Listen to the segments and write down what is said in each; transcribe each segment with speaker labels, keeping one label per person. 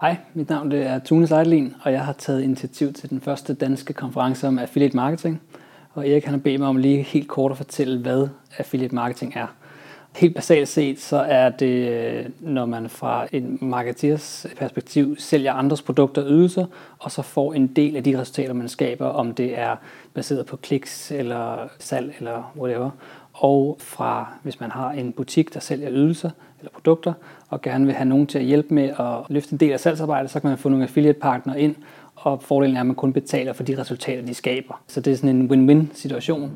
Speaker 1: Hej, mit navn det er Tune Seidelin, og jeg har taget initiativ til den første danske konference om affiliate marketing. Og Erik han har bedt mig om lige helt kort at fortælle, hvad affiliate marketing er. Helt basalt set, så er det, øh, når man fra en marketeers perspektiv sælger andres produkter og ydelser, og så får en del af de resultater, man skaber, om det er baseret på kliks eller salg eller whatever. Og fra, hvis man har en butik, der sælger ydelser eller produkter, og gerne vil have nogen til at hjælpe med at løfte en del af salgsarbejdet, så kan man få nogle affiliate-partnere ind, og fordelen er, at man kun betaler for de resultater, de skaber. Så det er sådan en win-win-situation.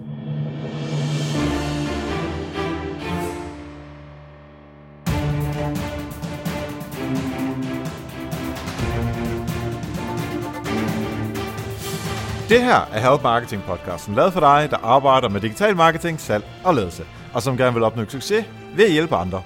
Speaker 2: Det her er Help Marketing podcasten, lavet for dig, der arbejder med digital marketing, salg og ledelse, og som gerne vil opnå succes ved at hjælpe andre.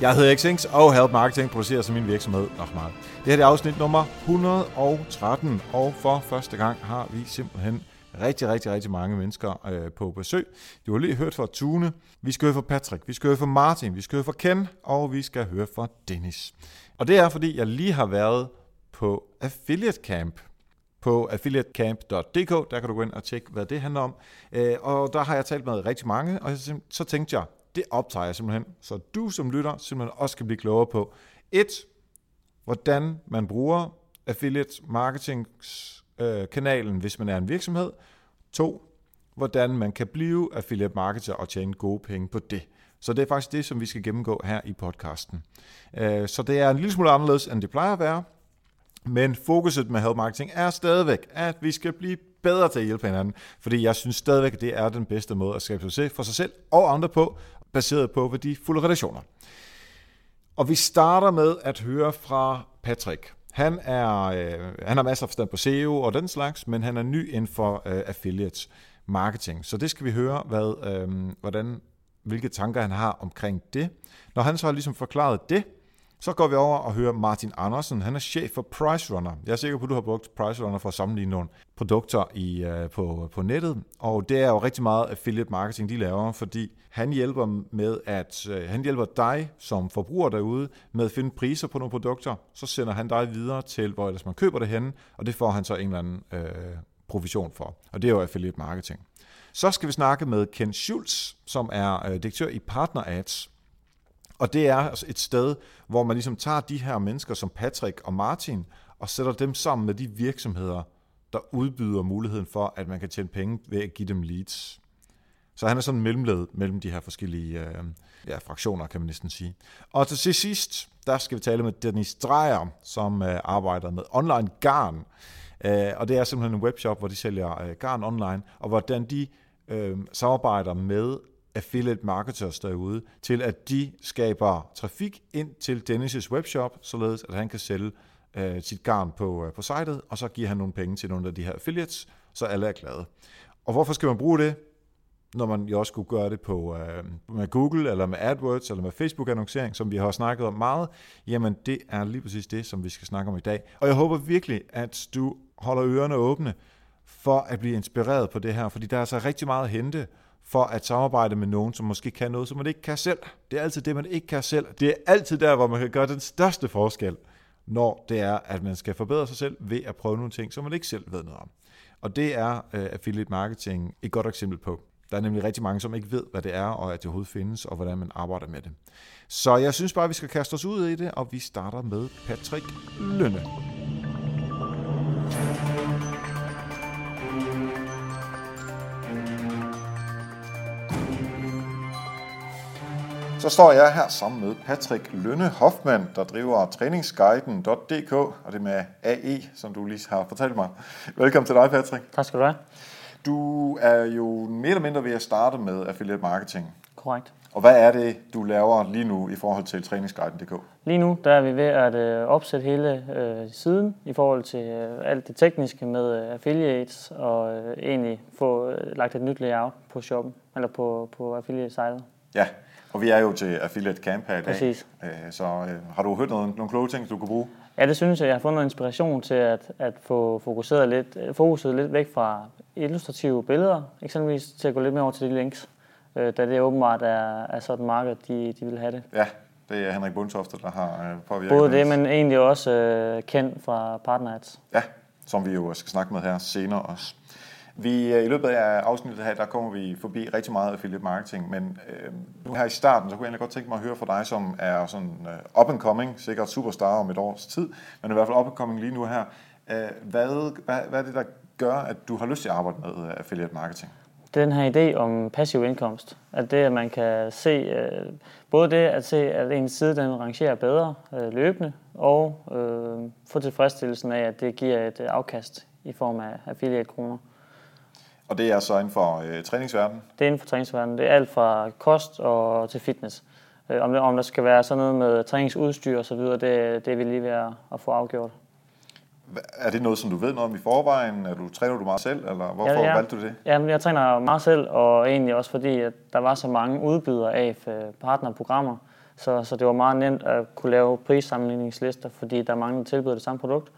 Speaker 2: Jeg hedder Xings, og Help Marketing producerer som min virksomhed nok meget. Det her er afsnit nummer 113, og for første gang har vi simpelthen rigtig, rigtig, rigtig mange mennesker øh, på besøg. Du har lige hørt fra Tune, vi skal høre fra Patrick, vi skal høre fra Martin, vi skal høre fra Ken, og vi skal høre fra Dennis. Og det er, fordi jeg lige har været på Affiliate Camp på affiliatecamp.dk. Der kan du gå ind og tjekke, hvad det handler om. Øh, og der har jeg talt med rigtig mange, og så tænkte jeg, det optager jeg simpelthen, så du som lytter simpelthen også kan blive klogere på. Et, hvordan man bruger affiliate marketing-kanalen, øh, hvis man er en virksomhed. To, hvordan man kan blive affiliate marketer og tjene gode penge på det. Så det er faktisk det, som vi skal gennemgå her i podcasten. Øh, så det er en lille smule anderledes, end det plejer at være. Men fokuset med help marketing er stadigvæk, at vi skal blive bedre til at hjælpe hinanden, fordi jeg synes stadigvæk, at det er den bedste måde at skabe succes for sig selv og andre på, baseret på værdifulde relationer. Og vi starter med at høre fra Patrick. Han, er, øh, han har masser af forstand på SEO og den slags, men han er ny inden for øh, affiliates marketing. Så det skal vi høre, hvad, øh, hvordan, hvilke tanker han har omkring det. Når han så har ligesom forklaret det, så går vi over og hører Martin Andersen. Han er chef for Price Runner. Jeg er sikker på, at du har brugt Price Runner for at sammenligne nogle produkter i, øh, på, på nettet. Og det er jo rigtig meget affiliate marketing, de laver, fordi han hjælper med at øh, han hjælper dig som forbruger derude med at finde priser på nogle produkter. Så sender han dig videre til, hvor ellers man køber det henne, og det får han så en eller anden øh, provision for. Og det er jo affiliate marketing. Så skal vi snakke med Ken Schultz, som er øh, direktør i Partner Ads. Og det er altså et sted, hvor man ligesom tager de her mennesker som Patrick og Martin, og sætter dem sammen med de virksomheder, der udbyder muligheden for, at man kan tjene penge ved at give dem leads. Så han er sådan mellemled mellem de her forskellige øh, ja, fraktioner, kan man næsten sige. Og til sidst, der skal vi tale med Dennis Dreyer, som øh, arbejder med online garn. Øh, og det er simpelthen en webshop, hvor de sælger øh, garn online, og hvordan de øh, samarbejder med affiliate marketers derude, til at de skaber trafik ind til Dennis' webshop, således at han kan sælge øh, sit garn på, øh, på sitet, og så giver han nogle penge til nogle af de her affiliates, så alle er glade. Og hvorfor skal man bruge det? når man jo også kunne gøre det på øh, med Google, eller med AdWords, eller med Facebook-annoncering, som vi har snakket om meget, jamen det er lige præcis det, som vi skal snakke om i dag. Og jeg håber virkelig, at du holder ørerne åbne for at blive inspireret på det her, fordi der er altså rigtig meget at hente for at samarbejde med nogen, som måske kan noget, som man ikke kan selv. Det er altid det, man ikke kan selv. Det er altid der, hvor man kan gøre den største forskel, når det er, at man skal forbedre sig selv ved at prøve nogle ting, som man ikke selv ved noget om. Og det er uh, affiliate marketing et godt eksempel på. Der er nemlig rigtig mange, som ikke ved, hvad det er, og at det overhovedet findes, og hvordan man arbejder med det. Så jeg synes bare, at vi skal kaste os ud i det, og vi starter med Patrick Lønne. Så står jeg her sammen med Patrick Lønne Hoffmann, der driver træningsguiden.dk, og det med AE, som du lige har fortalt mig. Velkommen til dig, Patrick.
Speaker 1: Tak skal du have.
Speaker 2: Du er jo mere eller mindre ved at starte med affiliate marketing.
Speaker 1: Korrekt.
Speaker 2: Og hvad er det, du laver lige nu i forhold til træningsguiden.dk?
Speaker 1: Lige nu der er vi ved at øh, opsætte hele øh, siden i forhold til øh, alt det tekniske med øh, affiliates og øh, egentlig få øh, lagt et nyt layout på shoppen eller på, på affiliate-sitet.
Speaker 2: Ja, og vi er jo til Affiliate Camp her i dag.
Speaker 1: Præcis.
Speaker 2: Øh, så øh, har du hørt noget, nogle kloge ting, du kan bruge?
Speaker 1: Ja, det synes jeg. Jeg har fundet noget inspiration til at, at få fokuseret lidt, øh, fokuset lidt væk fra illustrative billeder, eksempelvis til at gå lidt mere over til de links, da det åbenbart er, er sådan marked, de, de vil have det.
Speaker 2: Ja, Det er Henrik Bundtofte, der har øh, påvirket
Speaker 3: Både det, men egentlig også øh, kendt fra Partner Ads.
Speaker 2: Ja, som vi jo skal snakke med her senere også. Vi, øh, I løbet af afsnittet her, der kommer vi forbi rigtig meget affiliate marketing, men øh, nu her i starten, så kunne jeg egentlig godt tænke mig at høre fra dig, som er sådan øh, up and coming, sikkert superstar om et års tid, men i hvert fald up and coming lige nu her. Øh, hvad, hvad, hvad er det, der gør, at du har lyst til at arbejde med øh, affiliate marketing?
Speaker 3: Den her idé om passiv indkomst, at det, at man kan se, øh, både det at se, at ens side den rangerer bedre øh, løbende, og øh, få tilfredsstillelsen af, at det giver et øh, afkast i form af affiliate-kroner.
Speaker 2: Og det er så inden for øh, træningsverdenen.
Speaker 3: Det er inden for træningsverdenen. Det er alt fra kost og til fitness. Øh, om, om der skal være sådan noget med træningsudstyr osv., det, det er vi lige ved at, få afgjort.
Speaker 2: Er det noget, som du ved noget om i forvejen? Er du, træner du meget selv, eller hvorfor
Speaker 3: Ja, ja.
Speaker 2: valgte du det?
Speaker 3: Jamen, jeg træner meget selv, og egentlig også fordi, at der var så mange udbydere af øh, partnerprogrammer, så, så det var meget nemt at kunne lave prissammenligningslister, fordi der er mange, der tilbyder det samme produkt.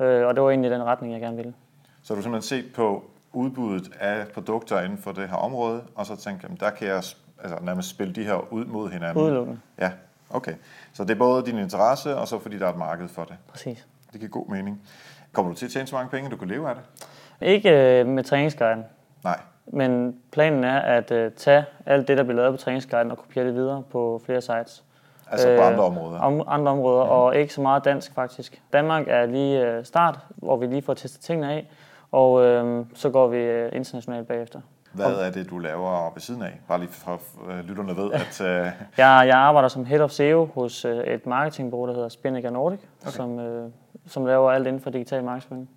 Speaker 3: Øh, og det var egentlig den retning, jeg gerne ville.
Speaker 2: Så har du simpelthen set på udbuddet af produkter inden for det her område, og så tænkt, jamen, der kan jeg altså, nærmest spille de her ud mod hinanden.
Speaker 3: Udelukkende.
Speaker 2: Ja, okay. Så det er både din interesse, og så fordi der er et marked for det.
Speaker 3: Præcis.
Speaker 2: Det giver god mening. Kommer du til at tjene så mange penge, du kan leve af det?
Speaker 3: Ikke øh, med træningsguiden,
Speaker 2: Nej.
Speaker 3: men planen er at øh, tage alt det, der bliver lavet på træningsguiden, og kopiere det videre på flere sites.
Speaker 2: Altså på andre områder.
Speaker 3: Om, andre områder, og ikke så meget dansk faktisk. Danmark er lige øh, start, hvor vi lige får testet tingene af, og øh, så går vi øh, internationalt bagefter.
Speaker 2: Hvad er det, du laver ved siden af? Bare lige for øh, lytterne ved, at øh,
Speaker 3: Jeg, jeg arbejder som Head of SEO hos et marketingbureau, der hedder Spinnaker Nordic, okay. som, øh, som laver alt inden for digital markedsføring.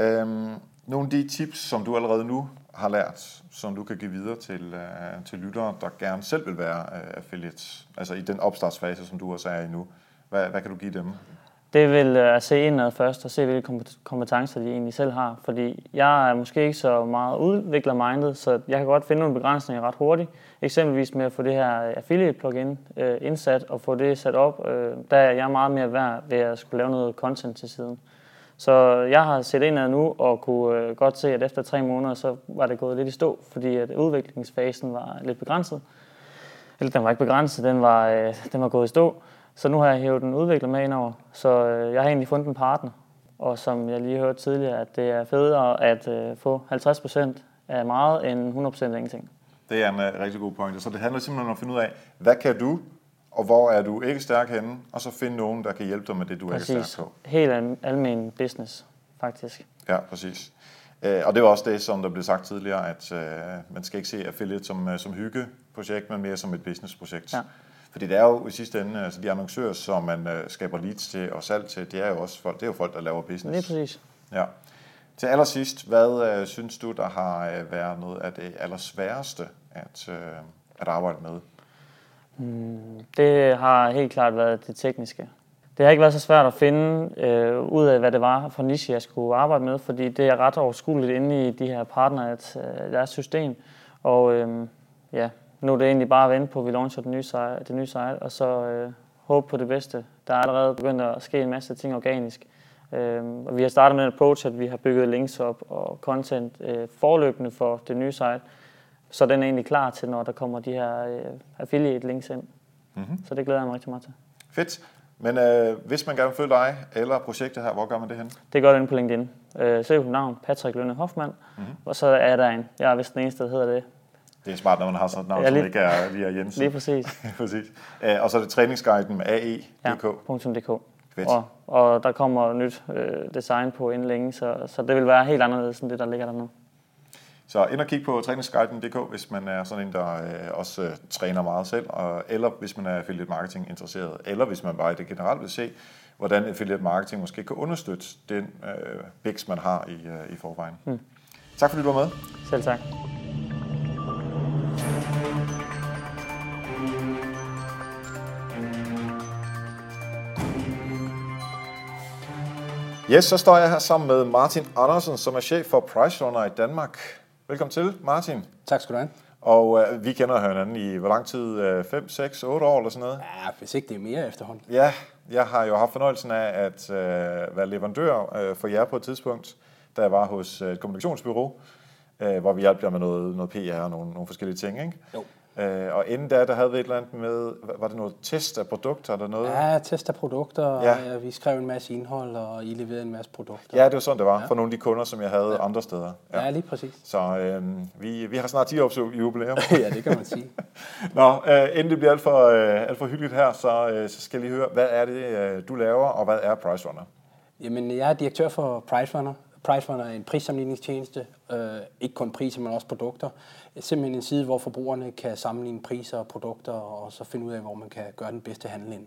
Speaker 2: Øhm, nogle af de tips, som du allerede nu har lært, som du kan give videre til, øh, til lyttere, der gerne selv vil være øh, affiliates, altså i den opstartsfase, som du også er i nu. Hvad, hvad kan du give dem?
Speaker 3: Det vil at se indad først og se, hvilke kompetencer de egentlig selv har. Fordi jeg er måske ikke så meget udvikler-minded, så jeg kan godt finde nogle begrænsninger ret hurtigt. Eksempelvis med at få det her affiliate-plugin øh, indsat og få det sat op. Øh, der er jeg meget mere værd ved at skulle lave noget content til siden. Så jeg har set indad nu og kunne øh, godt se, at efter tre måneder, så var det gået lidt i stå, fordi at udviklingsfasen var lidt begrænset. Eller den var ikke begrænset, den var, øh, den var gået i stå. Så nu har jeg hævet en udvikler med indover. Så øh, jeg har egentlig fundet en partner. Og som jeg lige hørte tidligere, at det er federe at øh, få 50% af meget end 100% af ingenting.
Speaker 2: Det er en uh, rigtig god pointe. Så det handler simpelthen om at finde ud af, hvad kan du, og hvor er du ikke stærk henne, og så finde nogen, der kan hjælpe dig med det, du er ikke
Speaker 3: Præcis.
Speaker 2: stærk på.
Speaker 3: Helt al- almen business, faktisk.
Speaker 2: Ja, præcis. Øh, og det var også det, som der blev sagt tidligere, at øh, man skal ikke se affiliate som, som hyggeprojekt, men mere som et businessprojekt.
Speaker 3: Ja.
Speaker 2: Fordi det er jo i sidste ende, altså de annoncører, som man øh, skaber leads til og salg til, det er jo også folk, det er jo folk, der laver
Speaker 3: Lige
Speaker 2: business.
Speaker 3: præcis.
Speaker 2: Ja. Til allersidst, hvad øh, synes du, der har øh, været noget af det allersværeste at, øh, at arbejde med?
Speaker 3: Det har helt klart været det tekniske. Det har ikke været så svært at finde øh, ud af, hvad det var for niche, jeg skulle arbejde med, fordi det er ret overskueligt inde i de her partnere, at øh, deres system. Og øh, ja, nu er det egentlig bare at vente på, at vi launcher det nye site, det nye site og så øh, håbe på det bedste. Der er allerede begyndt at ske en masse ting organisk. Øh, og vi har startet med en approach, at vi har bygget links op og content øh, forløbende for det nye site, så den er egentlig klar til, når der kommer de her øh, affiliate links ind. Mm-hmm. Så det glæder jeg mig rigtig meget til.
Speaker 2: Fedt. Men øh, hvis man gerne vil følge dig eller projektet her, hvor gør man det hen?
Speaker 3: Det gør det inde på LinkedIn. Øh, søg på navn, Patrick Lønne Hoffmann, mm-hmm. og så er der en. Jeg er vist den eneste, der hedder det.
Speaker 2: Det er smart, når man har sådan et navn,
Speaker 3: Ja,
Speaker 2: som
Speaker 3: lige-
Speaker 2: ikke er lige er Jensen.
Speaker 3: Lige præcis.
Speaker 2: Præcis. Øh, og så er det træningsguiden med AE.dk.
Speaker 3: Ja.
Speaker 2: Fedt.
Speaker 3: Og, og der kommer nyt øh, design på inden længe, så, så det vil være helt anderledes end det, der ligger der nu.
Speaker 2: Så ind og kig på træningsguiden.dk, hvis man er sådan en, der øh, også øh, træner meget selv, og, eller hvis man er affiliate marketing interesseret, eller hvis man bare i det generelt vil se, hvordan affiliate marketing måske kan understøtte den øh, vækst, man har i, øh, i forvejen. Mm. Tak fordi du var med.
Speaker 3: Selv tak.
Speaker 2: Yes, så står jeg her sammen med Martin Andersen, som er chef for PriceRunner i Danmark. Velkommen til, Martin.
Speaker 4: Tak skal du have.
Speaker 2: Og øh, vi kender hinanden i hvor lang tid? 5, 6, 8 år eller sådan noget?
Speaker 4: Ja, hvis ikke det er mere efterhånden.
Speaker 2: Ja, jeg har jo haft fornøjelsen af at øh, være leverandør øh, for jer på et tidspunkt, da jeg var hos øh, et kommunikationsbyrå, øh, hvor vi hjalp jer med noget, noget PR og nogle, nogle forskellige ting. Ikke?
Speaker 4: Jo.
Speaker 2: Øh, og inden da, der havde vi et eller andet med, var det noget test af produkter eller noget?
Speaker 4: Ja, test af produkter,
Speaker 2: Ja.
Speaker 4: og vi skrev en masse indhold, og I leverede en masse produkter.
Speaker 2: Ja, det var sådan, det var ja. for nogle af de kunder, som jeg havde ja. andre steder.
Speaker 4: ja lige præcis.
Speaker 2: Så øh, vi, vi har snart 10 års jubilæum.
Speaker 4: ja, det kan man sige.
Speaker 2: Nå, øh, inden det bliver alt for, øh, alt for hyggeligt her, så, øh, så skal jeg lige høre, hvad er det, øh, du laver, og hvad er Price Runner?
Speaker 4: Jamen, jeg er direktør for PriceRunner. PriceRunner er en prissammenligningstjeneste, øh, ikke kun priser, men også produkter. Simpelthen en side, hvor forbrugerne kan sammenligne priser og produkter, og så finde ud af, hvor man kan gøre den bedste handel ind.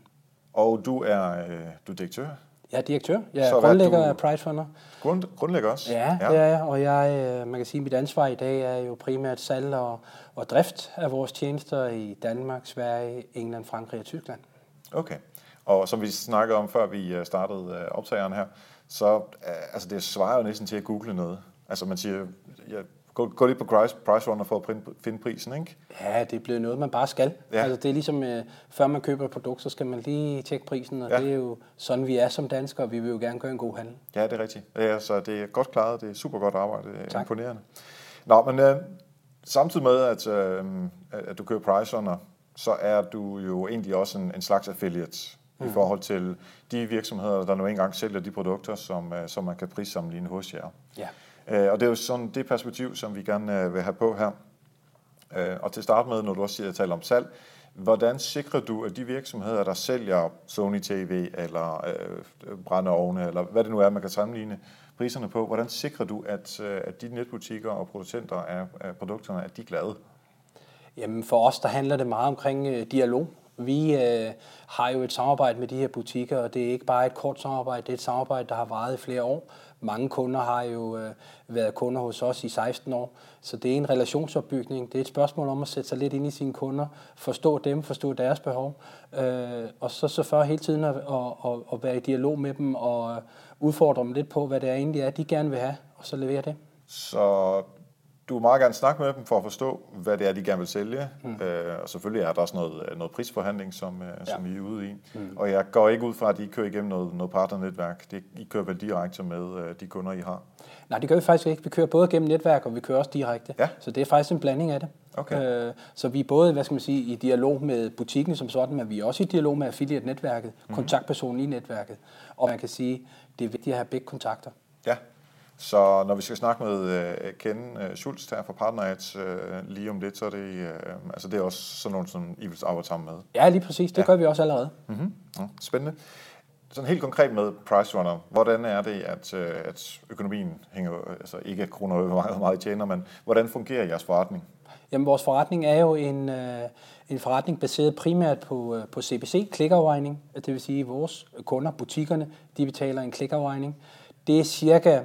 Speaker 2: Og du er, øh, du er direktør?
Speaker 4: Jeg er direktør. Jeg
Speaker 2: Så
Speaker 4: er
Speaker 2: hvad
Speaker 4: grundlægger
Speaker 2: du-
Speaker 4: af PriceRunner.
Speaker 2: Grund, grundlægger også?
Speaker 4: Ja, ja, det er jeg, og jeg, øh, man kan sige, at mit ansvar i dag er jo primært salg og, og drift af vores tjenester i Danmark, Sverige, England, Frankrig og Tyskland.
Speaker 2: Okay. Og som vi snakkede om, før vi øh, startede øh, optageren her, så altså det svarer jo næsten til at google noget. Altså man siger, ja, gå, gå lige på Price, Price Runner for at finde prisen, ikke?
Speaker 4: Ja, det er blevet noget, man bare skal.
Speaker 2: Ja.
Speaker 4: Altså, det er ligesom, øh, før man køber et produkt, så skal man lige tjekke prisen, og
Speaker 2: Ja.
Speaker 4: det er jo sådan, vi er som danskere, vi vil jo gerne gøre en god handel.
Speaker 2: Ja, det er rigtigt. Ja, så det er godt klaret. Det er super godt arbejde. Det er
Speaker 4: Tak.
Speaker 2: imponerende. Nå, men øh, samtidig med, at, øh, at du kører Price Runner, så er du jo egentlig også en, en slags affiliate mm. i forhold til de virksomheder, der nu engang sælger de produkter, som, øh, som man kan prissammenligne hos jer.
Speaker 4: Ja.
Speaker 2: Øh, og det er jo sådan det perspektiv, som vi gerne øh, vil have på her. Øh, og til at starte med, når du også siger, at taler om salg, hvordan sikrer du, at de virksomheder, der sælger Sony TV eller øh, brændeovne, eller hvad det nu er, man kan sammenligne priserne på, hvordan sikrer du, at, øh, at de netbutikker og producenter af, af produkterne, at de er glade?
Speaker 4: Jamen for os, der handler det meget omkring øh, dialog. Vi øh, har jo et samarbejde med de her butikker, og det er ikke bare et kort samarbejde, det er et samarbejde, der har varet i flere år. Mange kunder har jo øh, været kunder hos os i 16 år, så det er en relationsopbygning. Det er et spørgsmål om at sætte sig lidt ind i sine kunder, forstå dem, forstå deres behov, øh, og så så for hele tiden at, at, at, at være i dialog med dem og udfordre dem lidt på, hvad det er egentlig er, de gerne vil have, og så levere det.
Speaker 2: Så du vil meget gerne snakke med dem for at forstå, hvad det er, de gerne vil sælge. Mm. Øh, og selvfølgelig er der også noget, noget prisforhandling, som, øh, som I er ude i. Mm. Og jeg går ikke ud fra, at I kører igennem noget, noget partnernetværk. Det, I kører vel direkte med øh, de kunder, I har.
Speaker 4: Nej, det gør vi faktisk ikke. Vi kører både gennem netværk, og vi kører også direkte.
Speaker 2: Ja.
Speaker 4: Så det er faktisk en blanding af det.
Speaker 2: Okay.
Speaker 4: Øh, så vi er både, hvad skal man sige, i dialog med butikken som sådan, men vi er også i dialog med affiliate-netværket, mm-hmm. kontaktpersonen i netværket. Og man kan sige, det er vigtigt at have begge kontakter.
Speaker 2: Ja. Så når vi skal snakke med øh, Ken øh, Schultz her fra PartnerAds øh, lige om lidt, så er det, øh, altså det er også sådan nogle, som I vil arbejde sammen med.
Speaker 4: Ja, lige præcis. Det
Speaker 2: Ja.
Speaker 4: gør vi også allerede.
Speaker 2: Mm-hmm. Ja, spændende. Sådan helt konkret med Price Runner, hvordan er det, at, øh, at økonomien hænger, altså ikke kroner over, hvor meget, meget tjener, men hvordan fungerer jeres forretning?
Speaker 4: Jamen, vores forretning er jo en, øh, en forretning baseret primært på, øh, på CPC, klikafregning. Det vil sige, at vores kunder, butikkerne, de betaler en klikafregning. Det er cirka,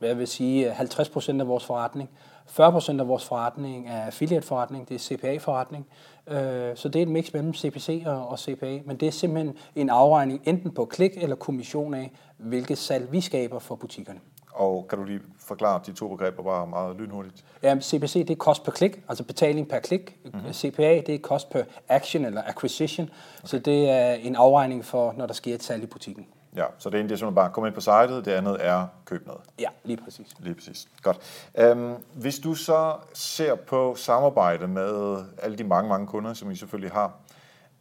Speaker 4: jeg vil sige, 50 procent af vores forretning. 40 procent af vores forretning er affiliate-forretning, det er CPA-forretning. Øh, Så det er et mix mellem CPC og CPA, men det er simpelthen en afregning enten på klik eller kommission af, hvilket salg vi skaber for butikkerne.
Speaker 2: Og kan du lige forklare de to begreber bare meget lynhurtigt?
Speaker 4: Ja, CPC det er cost per klik, altså betaling per klik. Mm-hmm. CPA det er cost per action eller acquisition, okay. så det er en afregning for, når der sker et salg i butikken.
Speaker 2: Ja, så det ene det er simpelthen bare komme ind på sitet, det andet er køb noget.
Speaker 4: Ja, lige præcis.
Speaker 2: Lige præcis. Godt. Øhm, hvis du så ser på samarbejde med alle de mange, mange kunder, som I selvfølgelig har,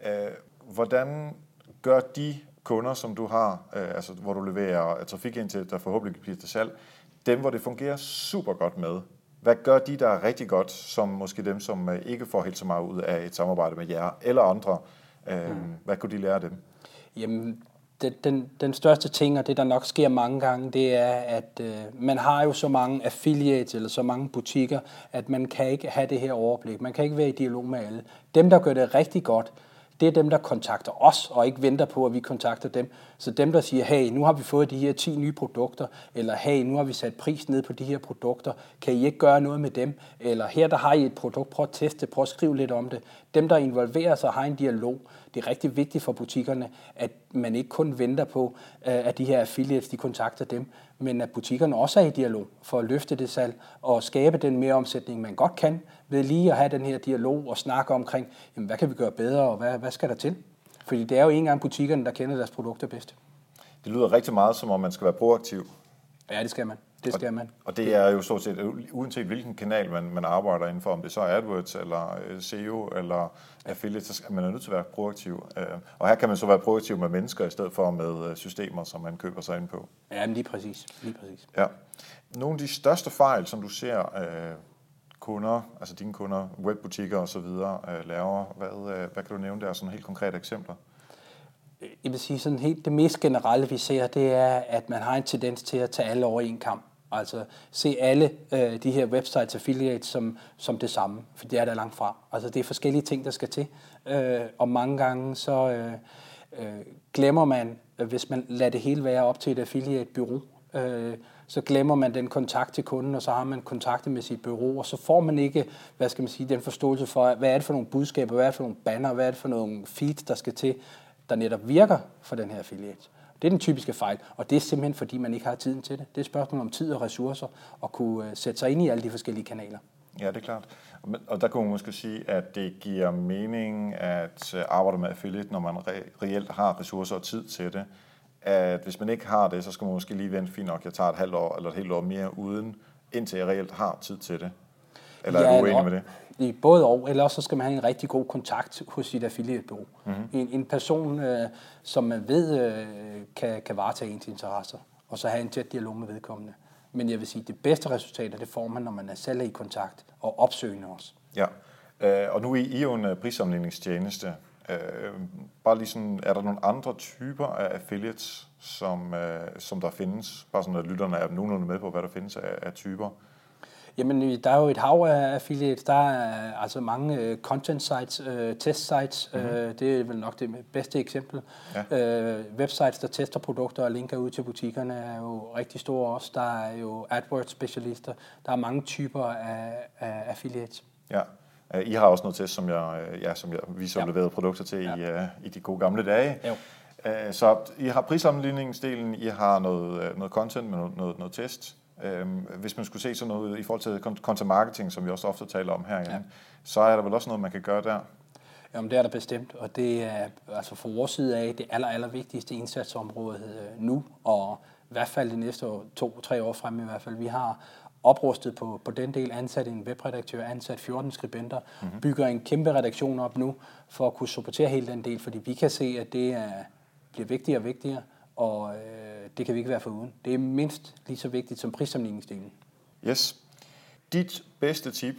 Speaker 2: øh, hvordan gør de kunder, som du har, øh, altså hvor du leverer trafik ind til, der forhåbentlig bliver til salg, dem, hvor det fungerer super godt med, hvad gør de, der er rigtig godt, som måske dem, som øh, ikke får helt så meget ud af et samarbejde med jer eller andre? Øh, mm. Hvad kunne de lære af dem?
Speaker 4: Jamen, den, den, den største ting, og det der nok sker mange gange, det er, at øh, man har jo så mange affiliates eller så mange butikker, at man kan ikke have det her overblik. Man kan ikke være i dialog med alle. Dem, der gør det rigtig godt, det er dem, der kontakter os, og ikke venter på, at vi kontakter dem. Så dem, der siger, hey, nu har vi fået de her 10 nye produkter, eller hey, nu har vi sat pris ned på de her produkter, kan I ikke gøre noget med dem? Eller her, der har I et produkt, prøv at teste, prøv at skrive lidt om det. Dem, der involverer sig og har en dialog, det er rigtig vigtigt for butikkerne, at man ikke kun venter på, øh, at de her affiliates, de kontakter dem, men at butikkerne også er i dialog for at løfte det salg og skabe den mere omsætning, man godt kan, ved lige at have den her dialog og snakke omkring, jamen, hvad kan vi gøre bedre, og hvad, hvad skal der til? Fordi det er jo ikke engang butikkerne, der kender deres produkter bedst.
Speaker 2: Det lyder rigtig meget, som om man skal være proaktiv.
Speaker 4: Ja, det skal man. Det skal man.
Speaker 2: Og det er jo stort set, uanset hvilken kanal man, man arbejder indenfor, om det så er AdWords eller øh, SEO eller affiliate, så skal man er nødt til at være proaktiv. Øh, og her kan man så være proaktiv med mennesker i stedet for med øh, systemer, som man køber sig ind på.
Speaker 4: Ja, lige præcis. Lige præcis.
Speaker 2: Ja. Nogle af de største fejl, som du ser kunder, altså dine kunder, webbutikker osv. Øh, laver, hvad, øh, hvad kan du nævne der, sådan helt konkrete eksempler?
Speaker 4: Jeg vil sige sådan helt det mest generelle, vi ser, det er, at man har en tendens til at tage alle over en kamp. Altså se alle øh, de her websites affiliates som, som det samme, for det er der langt fra. Altså det er forskellige ting, der skal til, øh, og mange gange så øh, øh, glemmer man, hvis man lader det hele være op til et affiliate-bureau, øh, så glemmer man den kontakt til kunden, og så har man kontakten med sit bureau, og så får man ikke, hvad skal man sige, den forståelse for, hvad er det for nogle budskaber, hvad er det for nogle banner, hvad er det for nogle feeds, der skal til, der netop virker for den her affiliate. Det er den typiske fejl, og det er simpelthen fordi, man ikke har tiden til det. Det er et spørgsmål om tid og ressourcer at kunne øh, sætte sig ind i alle de forskellige kanaler.
Speaker 2: Ja, det er klart. Og der kunne man måske sige, at det giver mening at øh, arbejde med affiliate, når man reelt har ressourcer og tid til det. At hvis man ikke har det, så skal man måske lige vente, fint nok, jeg tager et halvt år eller et helt år mere uden, indtil jeg reelt har tid til det. Eller ja, er du uenig med det?
Speaker 4: i både og, eller også så skal man have en rigtig god kontakt hos sit affiliate-bureau. Mm-hmm. En, en person, øh, som man ved øh, kan, kan varetage ens interesser, og så have en tæt dialog med vedkommende. Men jeg vil sige, at det bedste resultater, det får man, når man er selv i kontakt og opsøgende også.
Speaker 2: Ja, øh, og nu er I jo en øh, prissammenligningstjeneste. Øh, bare lige sådan, er der nogle andre typer af affiliates, som, øh, som der findes? Bare sådan, at lytterne er nogenlunde med på, hvad der findes af, af typer.
Speaker 4: Jamen, der er jo et hav af affiliates. Der er altså mange uh, content sites, test sites. Mm-hmm. Det er vel nok det bedste eksempel. Ja. Websites, der tester produkter og linker ud til butikkerne, er jo rigtig store også. Der er jo AdWords-specialister. Der er mange typer af, af affiliates.
Speaker 2: Ja. I har også noget test, som jeg, ja, som jeg, vi så ja. leverede produkter til ja. i, uh, i de gode gamle dage. Jo. Så I har prissammenligningsdelen, I har noget, noget content med noget, noget, noget test. Øhm, hvis man skulle se sådan noget i forhold til content marketing, som vi også ofte taler om her, ja. så er der vel også noget, man kan gøre der?
Speaker 4: Jamen, det er der bestemt, og det er altså fra vores side af det aller, aller vigtigste indsatsområde øh, nu, og i hvert fald de næste to-tre år frem i hvert fald. Vi har oprustet på, på den del, ansat en webredaktør, ansat 14 skribenter, mm-hmm. bygger en kæmpe redaktion op nu, for at kunne supportere hele den del, fordi vi kan se, at det er, bliver vigtigere og vigtigere, og øh, det kan vi ikke være for uden. Det er mindst lige så vigtigt som prissamligningsdelen.
Speaker 2: Yes. Dit bedste tip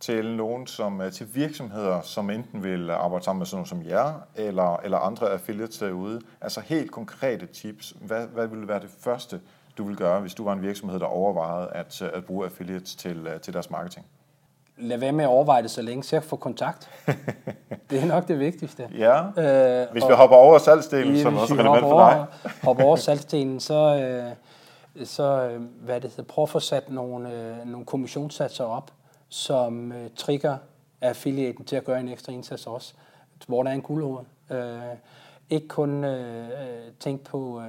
Speaker 2: til nogen, som til virksomheder, som enten vil arbejde sammen med sådan som jer, eller, eller andre affiliates derude, altså helt konkrete tips. Hvad, hvad ville være det første, du vil gøre, hvis du var en virksomhed, der overvejede at, at bruge affiliates til, til deres marketing?
Speaker 4: lad være med at overveje det så længe, så få kontakt. det er nok det vigtigste.
Speaker 2: Ja, øh, hvis vi hopper over salgstenen, som også er relevant for dig.
Speaker 4: hopper over salgstenen, så, øh, så øh, hvad det hedder, prøv at få sat nogle, øh, nogle kommissionssatser op, som øh, trigger affiliaten til at gøre en ekstra indsats også, hvor der er en guldhoved. Øh, ikke kun øh, øh, tænk på øh,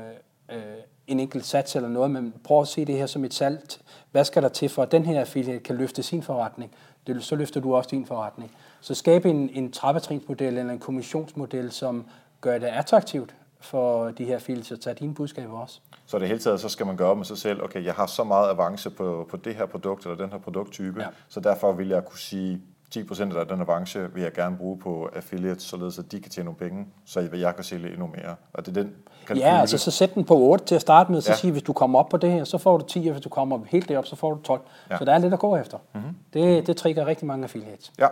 Speaker 4: øh, en enkelt sats eller noget, men prøv at se det her som et salt. Hvad skal der til for, at den her affiliate kan løfte sin forretning? det, så løfter du også din forretning. Så skabe en, en trappetrinsmodel eller en kommissionsmodel, som gør det attraktivt for de her filer at tage dine budskaber også.
Speaker 2: Så det hele taget, så skal man gøre med sig selv, okay, jeg har så meget avance på, på det her produkt eller den her produkttype, ja. så derfor vil jeg kunne sige, 10% af den avance vil jeg gerne bruge på affiliates, således at de kan tjene nogle penge, så jeg kan sælge endnu mere. Og det er den
Speaker 4: Ja, altså så sæt den på 8 til at starte med, så ja. sige, hvis du kommer op på det her, så får du 10, og hvis du kommer helt derop, så får du 12. Ja. Så der er lidt at gå efter. Mm-hmm. Det, det trigger rigtig mange affiliates.
Speaker 2: Ja,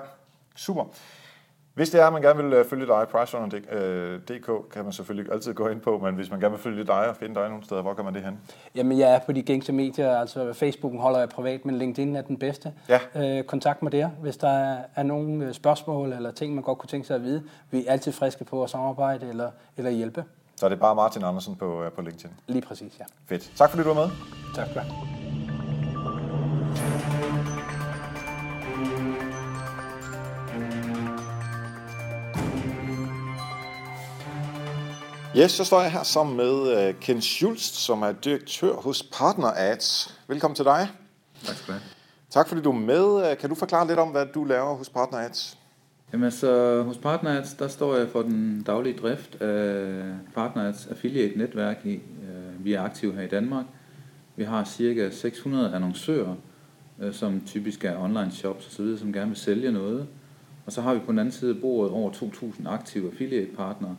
Speaker 2: super. Hvis det er, at man gerne vil øh, følge dig, pricerunner.dk øh, kan man selvfølgelig altid gå ind på, men hvis man gerne vil følge dig og finde dig nogle steder, hvor kan man det hen?
Speaker 4: Jamen jeg er på de gængse medier, altså Facebooken holder jeg privat, men LinkedIn er den bedste. Ja. Øh, kontakt mig der, hvis der er, nogle øh, spørgsmål eller ting, man godt kunne tænke sig at vide. Vi er altid friske på at samarbejde eller, eller hjælpe.
Speaker 2: Så er det bare Martin Andersen på, på LinkedIn?
Speaker 4: Lige præcis, ja.
Speaker 2: Fedt. Tak fordi du var med.
Speaker 4: Tak skal du have.
Speaker 2: Yes, så står jeg her sammen med uh, Ken Schultz, som er direktør hos Partner Ads. Velkommen til dig.
Speaker 5: Tak skal du have.
Speaker 2: Tak fordi du er med. Øh, kan du forklare lidt om, hvad du laver hos Partner Ads?
Speaker 5: Jamen så hos Partner Ads, der står jeg for den daglige drift af Partner Ads affiliate-netværk. I, uh, vi er aktive her i Danmark. Vi har cirka 600 annoncører, øh, som typisk er online shops osv., som gerne vil sælge noget. Og så har vi på den anden side af bordet over 2.000 aktive affiliate-partnere,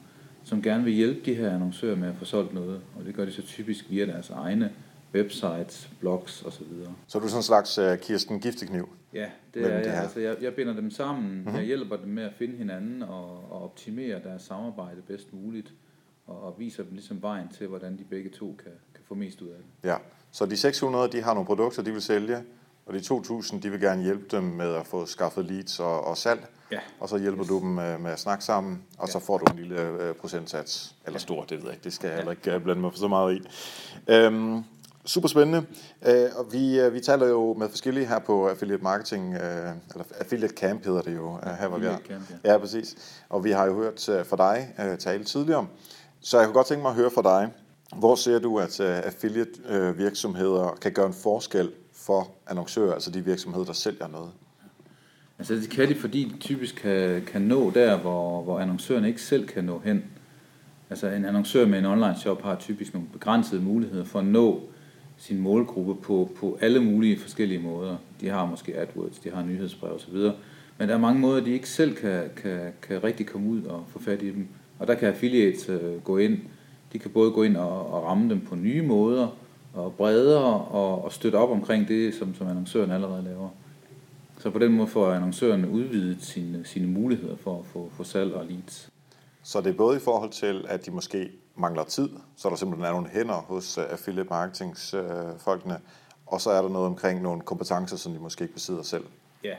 Speaker 5: som gerne vil hjælpe de her annoncører med at få solgt noget. Og det gør de så typisk via deres egne websites, blogs osv.
Speaker 2: Så er du sådan en slags uh, Kirsten Giftekniv?
Speaker 5: Ja, det er jeg. Altså, jeg. Jeg binder dem sammen. Mm-hmm. Jeg hjælper dem med at finde hinanden og, og optimere deres samarbejde bedst muligt. Og, og viser dem ligesom vejen til, hvordan de begge to kan, kan få mest ud af det.
Speaker 2: Ja, så de 600, de har nogle produkter, de vil sælge, og de 2.000, de vil gerne hjælpe dem med at få skaffet leads og, og salg.
Speaker 5: Ja.
Speaker 2: Og så hjælper yes. du dem med, med at snakke sammen, og ja. så får du en lille øh, procentsats. Eller stor, det ved jeg ikke. Det skal jeg heller ikke uh, blande mig for så meget i. Øhm, super spændende. Øh, og vi, øh, vi taler jo med forskellige her på Affiliate Marketing, øh, eller Affiliate Camp hedder det jo, øh, her hvor vi er. Camp, ja. ja, præcis. Og vi har jo hørt øh, fra dig øh, tale tidligere. Så jeg kunne godt tænke mig at høre fra dig, hvor ser du, at uh, affiliate uh, virksomheder kan gøre en forskel for annoncører, altså de virksomheder, der sælger noget?
Speaker 5: Altså det kan de, fordi de typisk kan, kan nå der, hvor, hvor annoncøren ikke selv kan nå hen. Altså en annoncør med en online shop har typisk nogle begrænsede muligheder for at nå sin målgruppe på, på alle mulige forskellige måder. De har måske AdWords, de har nyhedsbrev osv. Men der er mange måder, de ikke selv kan, kan, kan rigtig komme ud og få fat i dem. Og der kan affiliates øh, gå ind. De kan både gå ind og, og ramme dem på nye måder, og bredere, og, og støtte op omkring det, som, som annoncøren allerede laver. Så på den måde får annoncøren udvidet sine, sine muligheder for at få, få salg og leads.
Speaker 2: Så det er både i forhold til, at de måske mangler tid, så der simpelthen er nogle hænder hos uh, affiliate marketings uh, folkene, og så er der noget omkring nogle kompetencer, som de måske ikke besidder selv.
Speaker 5: Ja,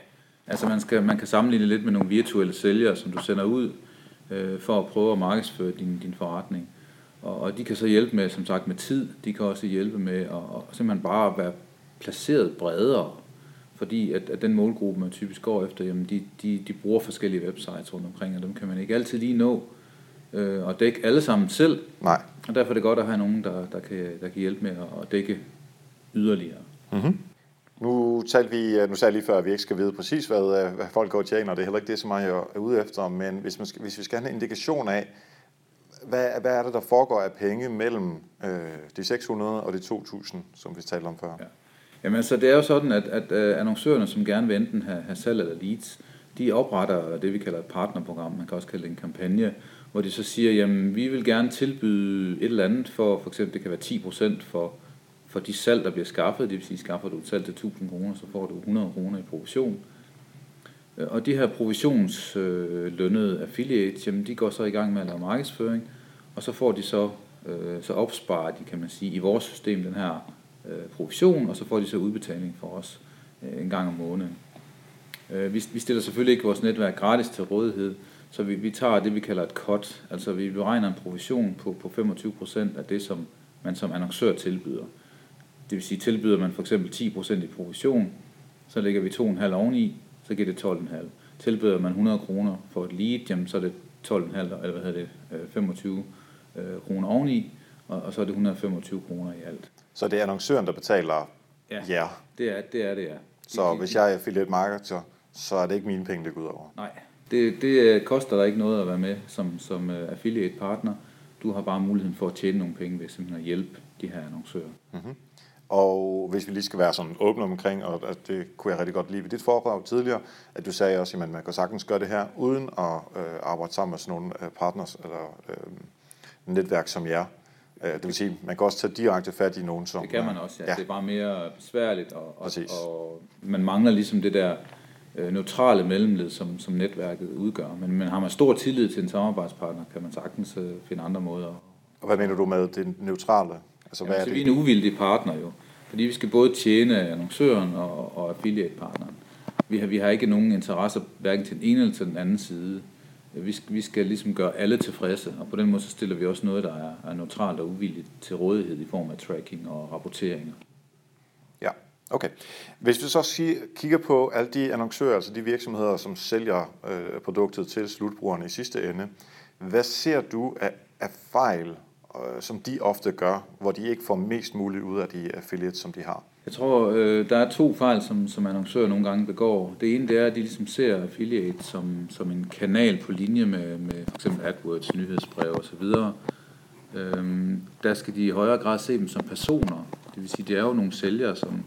Speaker 5: altså man, skal, man kan sammenligne lidt med nogle virtuelle sælgere, som du sender ud øh, for at prøve at markedsføre din, din forretning. Og, og de kan så hjælpe med, som sagt, med tid. De kan også hjælpe med at, at simpelthen bare være placeret bredere, fordi at, at den målgruppe, man typisk går efter, jamen de, de, de bruger forskellige websites rundt omkring, og dem kan man ikke altid lige nå øh, og dække alle sammen selv.
Speaker 2: Nej.
Speaker 5: Og derfor er det godt at have nogen, der, der, kan, der kan hjælpe med at, at dække yderligere.
Speaker 2: Mm-hmm. Nu talte vi, nu sagde jeg lige før, at vi ikke skal vide præcis, hvad, øh, hvad folk går og tjener, og det er heller ikke det, som jeg er ude efter, men hvis, man skal, hvis vi skal have en indikation af, hvad, hvad er det, der foregår af penge mellem øh, de 600 og de 2.000, som vi talte om før? Ja.
Speaker 5: Jamen altså, det er jo sådan, at, at øh, annoncørerne, som gerne vil enten have, have salg eller leads, de opretter det, vi kalder et partnerprogram, man kan også kalde det en kampagne, hvor de så siger, jamen vi vil gerne tilbyde et eller andet for, for eksempel det kan være 10% for, for de salg, der bliver skaffet, det vil sige, skaffer du et salg til 1000 kroner, så får du 100 kroner i provision. Øh, og de her provisionslønnede affiliates, jamen de går så i gang med at lave markedsføring, og så får de så, øh, så opsparer de, kan man sige, i vores system den her øh, provision, og så får de så udbetaling for os øh, en gang om måneden. Øh, vi, vi stiller selvfølgelig ikke vores netværk gratis til rådighed, så vi, vi tager det, vi kalder et cut, altså vi beregner en provision på, på 25% af det, som man som annoncør tilbyder. Det vil sige, tilbyder man for eksempel 10% i provision, så lægger vi 2,5 oveni, så giver det 12,5. Tilbyder man 100 kroner for et lead, jamen så er det 12,5, eller hvad hedder det, øh, 25 kroner oveni, og, og så er det 125 kroner i alt.
Speaker 2: Så det er annoncøren, der betaler
Speaker 5: ja?
Speaker 2: Ja.
Speaker 5: Det er det, er det ja.
Speaker 2: Så hvis jeg er affiliate marketer, så er det ikke mine penge, det går ud over?
Speaker 5: Nej, det, det øh, koster dig ikke noget at være med som, som affiliate partner. Du har bare muligheden for at tjene nogle penge ved simpelthen at hjælpe de her annoncører.
Speaker 2: Mm-hmm. Og hvis vi lige skal være sådan åbne omkring, og det kunne jeg rigtig godt lide ved dit foredrag tidligere, at du sagde også, at man kan sagtens gøre det her, uden at øh, arbejde sammen med sådan nogle øh, partners eller øh, netværk som jer. Øh, det vil sige, man kan også tage direkte fat i nogen, som...
Speaker 5: Det kan man også, ja. ja. Det er bare mere besværligt, og, og, og man mangler ligesom det der øh, neutrale mellemled, som, som netværket udgør. Men, men har man stor tillid til en samarbejdspartner, kan man sagtens øh, finde andre måder.
Speaker 2: Og hvad mener du med det neutrale?
Speaker 5: Altså, hvad Jamen, er det? vi er en uvildig partner jo, fordi vi skal både tjene annoncøren og, og affiliate-partneren. Vi har, vi har ikke nogen interesser hverken til den ene eller til den anden side. Vi skal, vi skal ligesom gøre alle tilfredse, og på den måde så stiller vi også noget, der er, er neutralt og uvilligt til rådighed i form af tracking og rapporteringer.
Speaker 2: Ja, okay. Hvis vi så siger, kigger på alle de annoncører, altså de virksomheder, som sælger øh, produktet til slutbrugerne i sidste ende, hvad ser du af, af fejl øh, som de ofte gør, hvor de ikke får mest muligt ud af de affiliates, som de har?
Speaker 5: Jeg tror, øh, der er to fejl, som, som annoncører nogle gange begår. Det ene det er, at de ligesom ser affiliate som, som en kanal på linje med, med for eksempel AdWords, nyhedsbrev osv. Øhm, der skal de i højere grad se dem som personer, Det vil sige, det er jo nogle sælgere, som,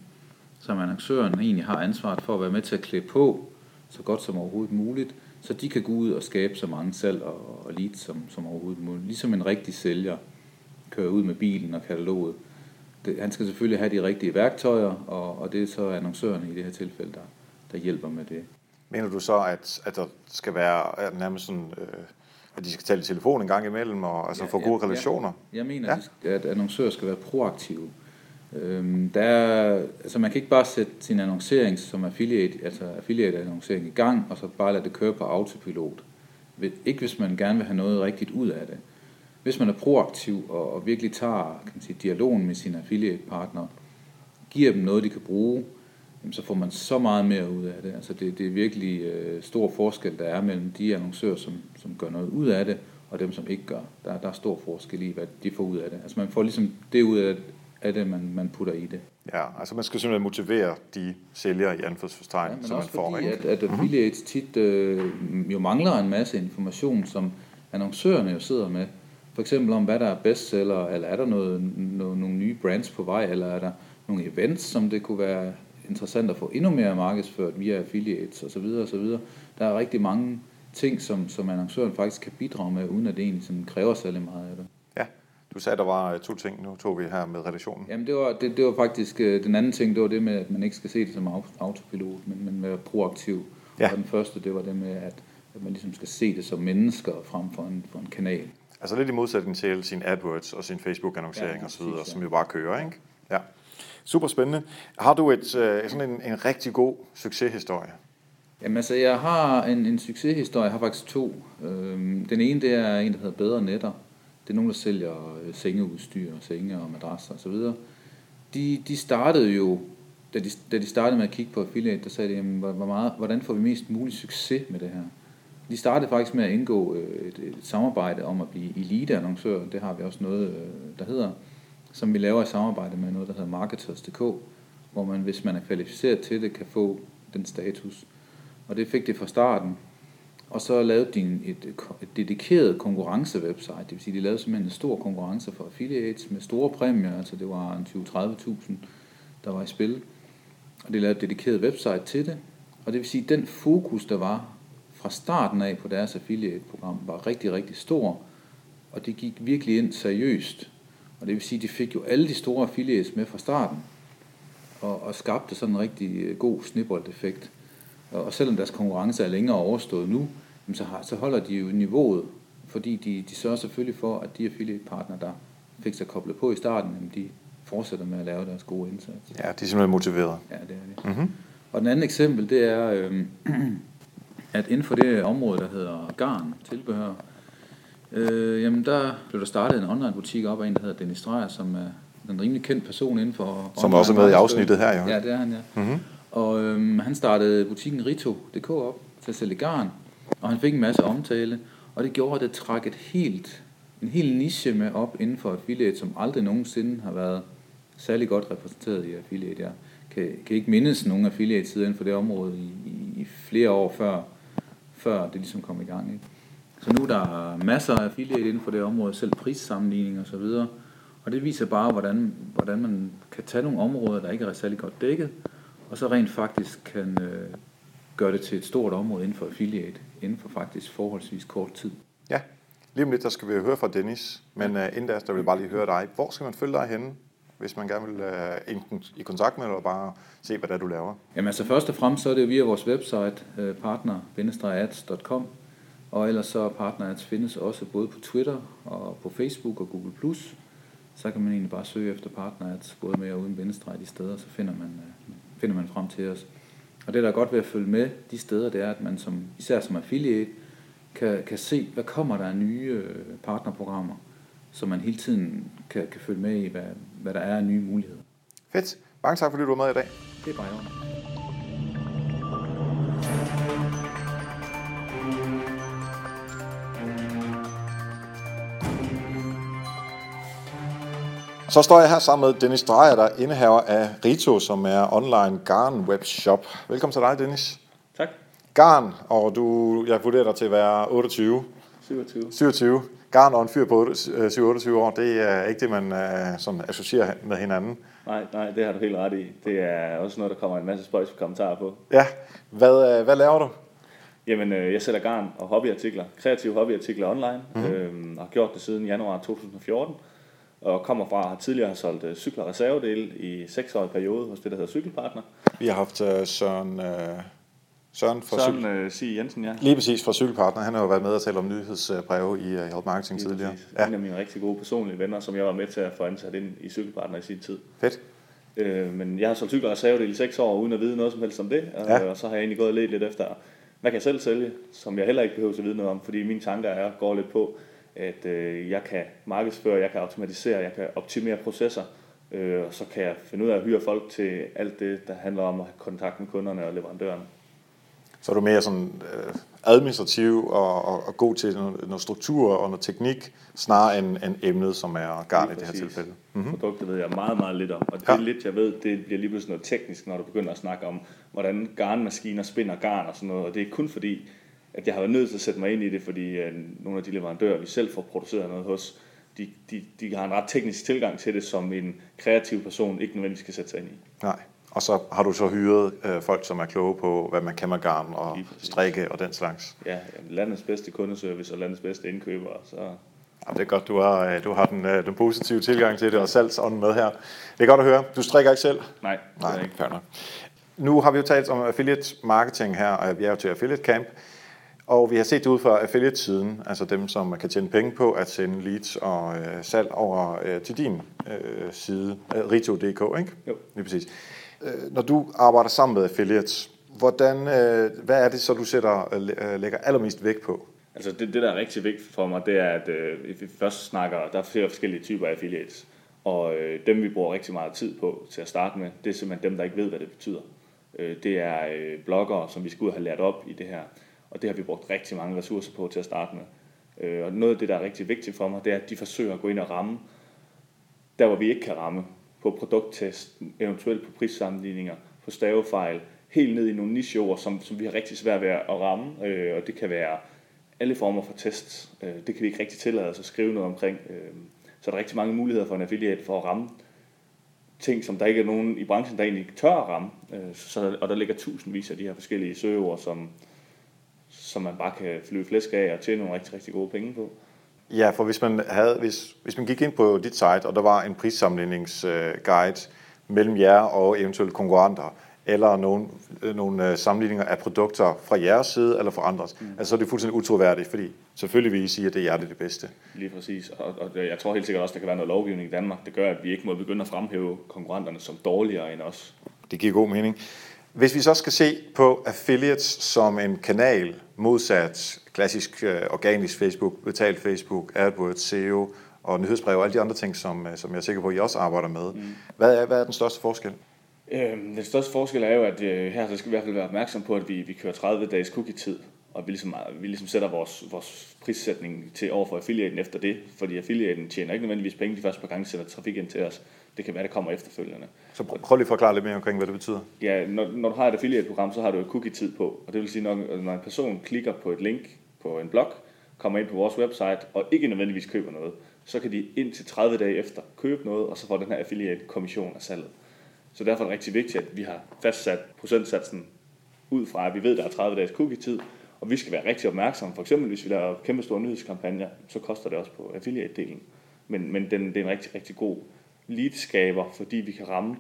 Speaker 5: som annoncøren egentlig har ansvaret for at være med til at klæde på, så godt som overhovedet muligt, så de kan gå ud og skabe så mange salg og, og leads som, som overhovedet muligt. Ligesom en rigtig sælger kører ud med bilen og kataloget. Det, han skal selvfølgelig have de rigtige værktøjer, og, og det er så annoncørerne i det her tilfælde, der, der hjælper med det.
Speaker 2: Mener du så, at, at der skal være nærmest sådan, øh, at de skal tale i telefon en gang imellem, og altså ja, få gode ja, relationer?
Speaker 5: Ja. Jeg mener, ja. at annoncører skal være proaktive. Øhm, der er, altså man kan ikke bare sætte sin annoncering som affiliate, altså affiliate annoncering i gang, og så bare lade det køre på autopilot. Ikke hvis man gerne vil have noget rigtigt ud af det. Hvis man er proaktiv og, og virkelig tager kan man sige, dialogen med sine affiliate partnere, giver dem noget, de kan bruge, jamen, så får man så meget mere ud af det. Altså det, det er virkelig øh, stor forskel, der er mellem de annoncører, som, som gør noget ud af det, og dem, som ikke gør. Der, der er stor forskel i, hvad de får ud af det. Altså man får ligesom det ud af, af det, man, man putter i det.
Speaker 2: Ja, altså man skal simpelthen motivere de sælgere i anførselstegn, ja, som man får.
Speaker 5: Fordi, at, at mhm. affiliates tit øh, jo mangler en masse information, som annoncørerne jo sidder med. For eksempel om, hvad der er bestseller, eller er der noget, noget, nogle nye brands på vej, eller er der nogle events, som det kunne være interessant at få endnu mere markedsført via affiliates osv. osv. Der er rigtig mange ting, som, som annoncøren faktisk kan bidrage med, uden at det egentlig sådan kræver særlig meget af det.
Speaker 2: Ja, du sagde, der var to ting, nu tog vi her med redaktionen.
Speaker 5: Jamen det var, det, det var faktisk, øh, den anden ting, det var det med, at man ikke skal se det som autopilot, men, men være proaktiv. Ja. Og den første, det var det med, at, at man ligesom skal se det som mennesker frem for en, for en kanal.
Speaker 2: Altså lidt i modsætning til sin AdWords og sin Facebook-annoncering ja, osv., ja. som jo bare kører, ikke? Ja. Super spændende. Har du et, øh, sådan en, en rigtig god succeshistorie?
Speaker 5: Jamen altså, jeg har en, en succeshistorie. Jeg har faktisk to. Øhm, den ene, det er en, der hedder Bedre Netter. Det er nogen, der sælger øh, sengeudstyr, senge og madrasser osv. De, de startede jo, da de, da de startede med at kigge på affiliate, der sagde de, jamen, hvor meget, hvordan får vi mest mulig succes med det her? De startede faktisk med at indgå øh, et, et samarbejde om at blive elite-annoncør. Det har vi også noget, øh, der hedder som vi laver i samarbejde med noget, der hedder Marketers.dk, hvor man, hvis man er kvalificeret til det, kan få den status. Og det fik det fra starten. Og så lavede de et, et, et dedikeret konkurrencewebsite, det vil sige, de lavede simpelthen en stor konkurrence for affiliates med store præmier, altså det var en 20-30.000, der var i spil. Og de lavede et dedikeret website til det. Og det vil sige, at den fokus, der var fra starten af på deres affiliate-program, var rigtig, rigtig stor. Og det gik virkelig ind seriøst og det vil sige, at de fik jo alle de store affiliates med fra starten, og, og skabte sådan en rigtig øh, god snibboldeffekt. Og, og selvom deres konkurrence er længere overstået nu, så, har, så holder de jo niveauet, fordi de, de sørger selvfølgelig for, at de affiliate-partnere, der fik sig koblet på i starten, de fortsætter med at lave deres gode indsats.
Speaker 2: Ja, de er simpelthen motiveret.
Speaker 5: Ja, det er det. Mm-hmm. Og den anden eksempel, det er, øh, at inden for det område, der hedder garn, tilbehør, Øh, jamen, der blev der startet en online butik op af en, der hedder Dennis Dreyer, som er en rimelig kendt person inden for...
Speaker 2: Som også er med i afsnittet her,
Speaker 5: jo. Ja, det er han, ja. Mm-hmm. Og øhm, han startede butikken Rito.dk op til at sælge garn, og han fik en masse omtale, og det gjorde, at det trak et helt, en hel niche med op inden for affiliate, som aldrig nogensinde har været særlig godt repræsenteret i affiliate. Jeg kan, kan ikke mindes nogen affiliate inden for det område i, i, i flere år før, før det ligesom kom i gang. Ikke? Så nu er der masser af affiliate inden for det område, selv prissammenligning og så videre. Og det viser bare, hvordan, hvordan man kan tage nogle områder, der ikke er særlig godt dækket, og så rent faktisk kan øh, gøre det til et stort område inden for affiliate, inden for faktisk forholdsvis kort tid.
Speaker 2: Ja, lige om lidt, der skal vi høre fra Dennis, men uh, inden da, der vil jeg bare lige høre dig. Hvor skal man følge dig henne, hvis man gerne vil uh, enten i kontakt med eller bare se, hvad det er, du laver?
Speaker 5: Jamen altså først og fremmest, så er det via vores website, øh, uh, partner-ads.com, og ellers så partnerads findes også både på Twitter og på Facebook og Google+. Så kan man egentlig bare søge efter partnerads, både med og uden bindestreg de steder, så finder man, øh, finder man frem til os. Og det, der er godt ved at følge med de steder, det er, at man som, især som affiliate, kan, kan se, hvad kommer der af nye øh, partnerprogrammer, så man hele tiden kan, kan følge med i, hvad, hvad der er af nye muligheder.
Speaker 2: Fedt. Mange tak, fordi du var med i dag.
Speaker 5: Det er bare i
Speaker 2: Så står jeg her sammen med Dennis Dreyer, der er indehaver af Rito, som er online garn webshop. Velkommen til dig, Dennis.
Speaker 6: Tak.
Speaker 2: Garn, og du, jeg vurderer dig til at være 28.
Speaker 6: 27.
Speaker 2: 27. garn og en fyr på 7-28 år, det er ikke det, man uh, sådan associerer med hinanden.
Speaker 6: Nej, nej, det har du helt ret i. Det er også noget, der kommer en masse spøjs kommentarer på.
Speaker 2: Ja. Hvad, uh, hvad laver du?
Speaker 6: Jamen, øh, jeg sælger garn og hobbyartikler, kreative hobbyartikler online, mm-hmm. øh, og har gjort det siden januar 2014, og kommer fra, har tidligere har solgt øh, cykler og reservedele i 6 år periode hos det, der hedder Cykelpartner.
Speaker 2: Vi har haft øh, Søren, øh, Søren fra
Speaker 6: Søren
Speaker 2: Cykel...
Speaker 6: øh, Sig Jensen, ja.
Speaker 2: Lige præcis fra Cykelpartner. Han har jo været med at tale om nyhedsbreve i uh, Help Marketing
Speaker 6: Lige
Speaker 2: tidligere.
Speaker 6: præcis. Ja. En af mine rigtig gode personlige venner, som jeg var med til at få ansat ind i Cykelpartner i sin tid.
Speaker 2: Fedt.
Speaker 6: Øh, men jeg har solgt cykler og reservedele i 6 år, uden at vide noget som helst om det, og,
Speaker 2: Ja.
Speaker 6: og så har jeg egentlig gået og let lidt efter, hvad kan jeg selv sælge, som jeg heller ikke behøver at vide noget om, fordi mine tanker er går lidt på, at øh, jeg kan markedsføre, jeg kan automatisere, jeg kan optimere processer, øh, og så kan jeg finde ud af at hyre folk til alt det, der handler om at have kontakt med kunderne og leverandørerne.
Speaker 2: Så er du mere sådan øh, administrativ og, og, og god til noget, noget struktur og noget teknik, snarere end, end emnet, som er garn i det her tilfælde.
Speaker 6: Mm-hmm. Produktet ved jeg meget, meget lidt om. Og det
Speaker 2: ja.
Speaker 6: lidt, jeg ved, det bliver lige pludselig noget teknisk, når du begynder at snakke om, hvordan garnmaskiner spinder garn og sådan noget. Og det er kun fordi, at jeg har været nødt til at sætte mig ind i det, fordi øh, nogle af de leverandører, vi selv får produceret noget hos, de, de, de har en ret teknisk tilgang til det, som en kreativ person ikke nødvendigvis skal sætte sig ind i.
Speaker 2: Nej. Og så har du så hyret øh, folk, som er kloge på, hvad man kan med garn og strikke og den slags.
Speaker 6: Ja, jamen, landets bedste kundeservice og landets bedste indkøber, så
Speaker 2: Ja, det er godt, du har, øh, du har den, øh, den positive tilgang til det og salgsånden med her. Det er godt at høre. Du strikker ikke selv?
Speaker 6: nej, det er
Speaker 2: Nej,
Speaker 6: ikke.
Speaker 2: nok. Nu har vi jo talt om affiliate marketing her, og vi er jo til affiliate camp, og vi har set det ud fra affiliate-siden, altså dem, som kan tjene penge på at sende leads og øh, salg over øh, til din øh, side, øh, rito.dk, ikke?
Speaker 6: Jo.
Speaker 2: Lige præcis. Øh, når du arbejder sammen med affiliates, hvordan, øh, hvad er det så, du sætter, øh, øh, lægger allermest vægt på?
Speaker 6: Altså det, det, der er rigtig vigtigt for mig, det er, at øh, vi først snakker, der er flere forskellige typer af affiliates. Og øh, dem, vi bruger rigtig meget tid på til at starte med, det er simpelthen dem, der ikke ved, hvad det betyder. Øh, det er øh, bloggere, som vi skal ud og have lært op i det her. Og det har vi brugt rigtig mange ressourcer på til at starte med. Øh, og noget af det, der er rigtig vigtigt for mig, det er, at de forsøger at gå ind og ramme der, hvor vi ikke kan ramme. På produkttest, eventuelt på prissammenligninger, på stavefejl, helt ned i nogle nicheord, som, som vi har rigtig svært ved at ramme. Øh, og det kan være alle former for tests. Øh, det kan vi ikke rigtig tillade os at skrive noget omkring. Øh, så der er rigtig mange muligheder for en affiliate for at ramme ting, som der ikke er nogen i branchen, der egentlig tør at ramme. Øh, så, og der ligger tusindvis af de her forskellige søgeord, som, som man bare kan flyve flæsk af og tjene nogle rigtig, rigtig gode penge på.
Speaker 2: Ja, for hvis man, havde, hvis, hvis man gik ind på dit site, og der var en prissammenligningsguide mellem jer og eventuelle konkurrenter, eller nogle, nogle øh, sammenligninger af produkter fra jeres side eller fra andres, mm. altså så er det fuldstændig utroværdigt, fordi selvfølgelig vil I sige, at det er jer, det er det bedste.
Speaker 6: Lige præcis. Og, og jeg tror helt sikkert også, der kan være noget lovgivning i Danmark, der gør, at vi ikke må begynde at fremhæve konkurrenterne som dårligere end os.
Speaker 2: Det giver god mening. Hvis vi så skal se på affiliates som en kanal modsat klassisk øh, organisk Facebook, betalt Facebook, AdWords, SEO og nyhedsbrev og alle de andre ting, som, øh, som jeg er sikker på, at I også arbejder med. Mm. Hvad, er, hvad er den største forskel?
Speaker 6: Øhm, den største forskel er jo, at øh, her så skal vi i hvert fald være opmærksom på, at vi, vi kører 30 dages cookie-tid, og vi ligesom, vi ligesom sætter vores, vores prissætning til over for affiliaten efter det, fordi affiliaten tjener ikke nødvendigvis penge de første par gange, sætter trafik ind til os. Det kan være, det kommer efterfølgende.
Speaker 2: Så prøv, prøv lige at forklare lidt mere omkring, hvad det betyder.
Speaker 6: Ja, når, når du har et affiliate-program, så har du et cookie-tid på, og det vil sige, når, når en person klikker på et link på en blog, kommer ind på vores website og ikke nødvendigvis køber noget, så kan de indtil 30 dage efter købe noget, og så får den her affiliate-kommission af salget. Så derfor er det rigtig vigtigt, at vi har fastsat procentsatsen ud fra, at vi ved, at der er 30 dages cookie-tid, og vi skal være rigtig opmærksomme. For eksempel, hvis vi laver kæmpe store nyhedskampagner, så koster det også på affiliate-delen. Men, men den, det er en rigtig, rigtig god lead-skaber, fordi vi kan ramme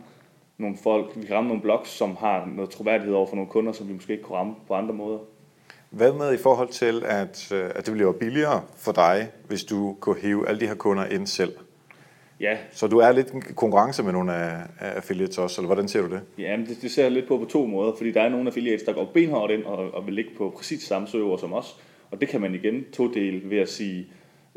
Speaker 6: nogle folk, vi kan ramme nogle blogs, som har noget troværdighed over for nogle kunder, som vi måske ikke kunne ramme på andre måder.
Speaker 2: Hvad med i forhold til, at, øh, at det bliver billigere for dig, hvis du kunne hive alle de her kunder ind selv?
Speaker 6: Ja,
Speaker 2: Så du er lidt i konkurrence med nogle af, af affiliates også, eller hvordan ser du det?
Speaker 6: ja men det, det ser jeg lidt på på to måder, fordi der er nogle affiliates, der går benhårdt ind og, og vil ligge på præcis samme søgeord som os, og det kan man igen todele ved at sige,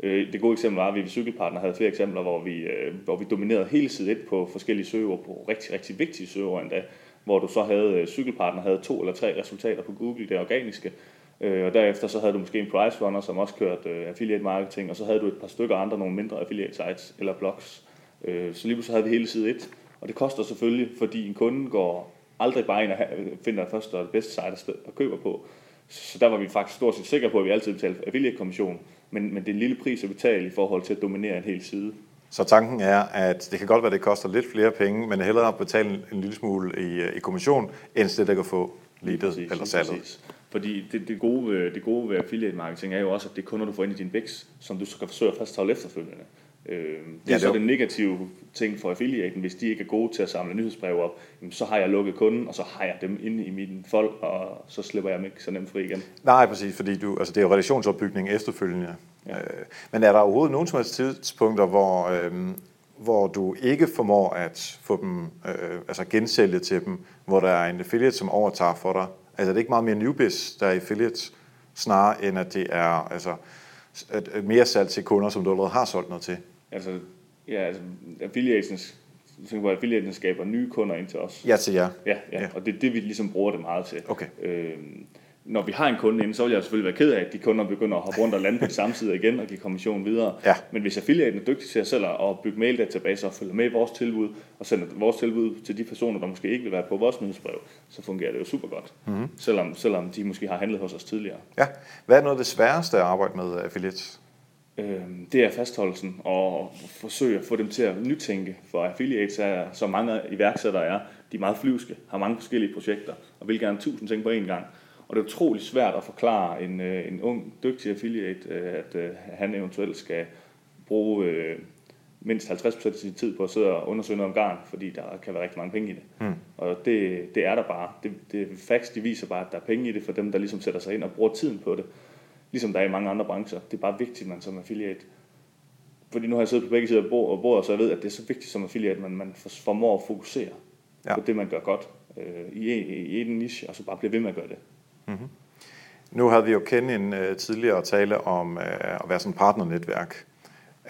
Speaker 6: øh, det gode eksempel var, at vi ved Cykelpartner havde flere eksempler, hvor vi, øh, hvor vi dominerede hele side 1 på forskellige søgeord, på rigtig, rigtig vigtige søgeord endda, hvor du så havde, øh, Cykelpartner havde to eller tre resultater på Google, det organiske, Øh, og derefter så havde du måske en price runner, som også kørte øh, affiliate marketing, og så havde du et par stykker andre, nogle mindre affiliate sites eller blogs. Øh, så lige pludselig havde vi hele side 1, og det koster selvfølgelig, fordi en kunde går aldrig bare ind og finder det første og det bedste site at og køber på. Så der var vi faktisk stort set sikre på, at vi altid betalte affiliate-kommission. Men, men det er en lille pris at betale i forhold til at dominere en hel side.
Speaker 2: Så tanken er, at det kan godt være, at det koster lidt flere penge, men hellere betale en, lille smule i, i kommission, end det, der kan få leadet eller salget.
Speaker 6: præcis. Fordi det, det, gode, ved- det gode ved affiliate marketing er jo også, at det er kunder, du får ind i din vækst, som du så kan forsøge at fastholde efterfølgende. Øh, det er
Speaker 2: Ja,
Speaker 6: så
Speaker 2: er jo-
Speaker 6: den negative ting for affiliaten. Hvis de ikke er gode til at samle nyhedsbreve op, jamen, så har jeg lukket kunden, og så har jeg dem inde i min folk, og så slipper jeg dem ikke så nemt fri igen.
Speaker 2: Nej, præcis, fordi du, altså det er jo relationsopbygning efterfølgende. Ja. Øh, men er der overhovedet nogen som helst tidspunkter, hvor, øh, hvor du ikke formår at få dem, øh, altså gensælge til dem, hvor der er en affiliate, som overtager for dig? Altså er det ikke meget mere newbiz, der er i affiliates, snarere end at det er altså, mere salg til kunder, som du allerede har solgt noget til?
Speaker 6: Altså, ja, altså, affiliaten, jeg tænker på, at affiliaten skaber nye kunder ind til os.
Speaker 2: Ja til jer.
Speaker 6: Ja, ja,
Speaker 2: Ja.
Speaker 6: og det er det, vi ligesom bruger det meget til.
Speaker 2: Okay.
Speaker 6: Øh, når vi har en kunde inde, så vil jeg selvfølgelig være ked af, at de kunder begynder at hoppe rundt og lande på de samme sider igen og give kommission videre.
Speaker 2: Ja.
Speaker 6: Men hvis affiliaten er dygtig til at selv at bygge maildatabaser og følge med i vores tilbud, og sender vores tilbud til de personer, der måske ikke vil være på vores nyhedsbrev, så fungerer det jo super godt. Mm-hmm. Selvom, selvom de måske har handlet hos os tidligere.
Speaker 2: Ja. Hvad er noget af det sværeste at arbejde med affiliates?
Speaker 6: Øh, det er fastholdelsen og forsøge at få dem til at nytænke, for affiliates er, som mange iværksættere er, de er meget flyvske, har mange forskellige projekter og vil gerne tusind ting på én gang. Og det er utrolig svært at forklare en, øh, en ung, dygtig affiliate, øh, at øh, han eventuelt skal bruge mindst 50% af sin tid på at sidde og undersøge noget om garn, fordi der kan være rigtig mange penge i det. Mm. Og det, det er der bare. Det, det, facts de viser bare, at der er penge i det for dem, der ligesom sætter sig ind og bruger tiden på det. Ligesom der er i mange andre brancher. Det er bare vigtigt, at man som affiliate fordi nu har jeg siddet på begge sider af bord- af bordet, så jeg ved, at det er så vigtigt som affiliate, at man, man for- formår at fokusere
Speaker 2: ja.
Speaker 6: på det, man gør godt øh, i, en, i en niche, og så bare blive ved med at gøre det. Mm.
Speaker 2: Nu havde vi jo kendt en uh, tidligere tale om uh, at være sådan et partnernetværk.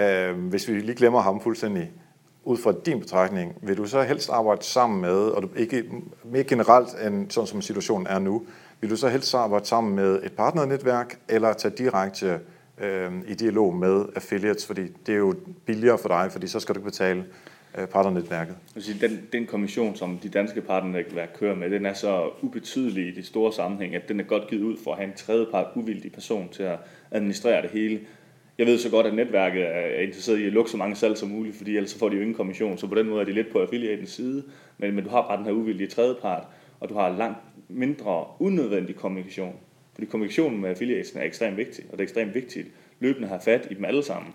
Speaker 2: Uh, hvis vi lige glemmer ham fuldstændig, ud fra din betragtning, vil du så helst arbejde sammen med, og du, ikke mere generelt end sådan som situationen er nu, vil du så helst arbejde sammen med et partnernetværk, eller tage direkte øh, i dialog med affiliates, fordi det er jo billigere for dig, fordi så skal du betale Øh, partnernetværket.
Speaker 6: Vil sige, Den, den kommission, som de danske partnernetværk kører med, den er så ubetydelig i det store sammenhæng, at den er godt givet ud for at have en tredjepart uvildig person til at administrere det hele. Jeg ved så godt, at netværket er interesseret i at lukke så mange salg som muligt, fordi ellers så får de jo ingen kommission, så på den måde er de lidt på affiliatens side, men, men du har bare den her uvildige tredjepart, og du har langt mindre unødvendig kommunikation. Fordi kommunikationen med affiliatesen er ekstremt vigtig, og det er ekstremt vigtigt løbende at have fat i dem alle sammen.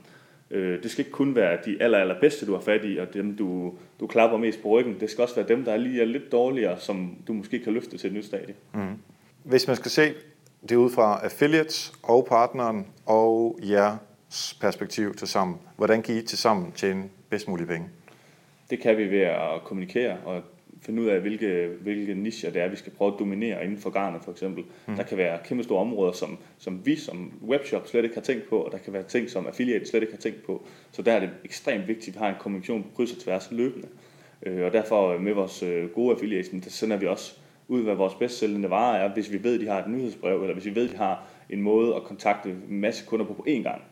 Speaker 6: Øh, det skal ikke kun være de aller, allerbedste, du har fat i, og dem, du, du klapper mest på ryggen. Det skal også være dem, der er lige er lidt dårligere, som du måske kan løfte til et nyt stadie.
Speaker 2: Hvis man skal se det ud fra affiliates og partneren og jeres perspektiv til sammen, hvordan kan I til sammen tjene bedst mulige penge?
Speaker 6: Det kan vi ved at kommunikere og finde ud af, hvilke, hvilke nicher det er, vi skal prøve at dominere inden for garnet for eksempel. Mm. Der kan være kæmpe store områder, som, som vi som webshop slet ikke har tænkt på, og der kan være ting, som affiliate slet ikke har tænkt på. Så der er det ekstremt vigtigt, at vi har en kommunikation på kryds og tværs løbende. Øh, Og derfor med vores øh, gode affiliates, der sender vi også ud, hvad vores bedst sælgende varer er, hvis vi ved, at de har et nyhedsbrev, eller hvis vi ved, at de har en måde at kontakte en masse kunder på på én gang.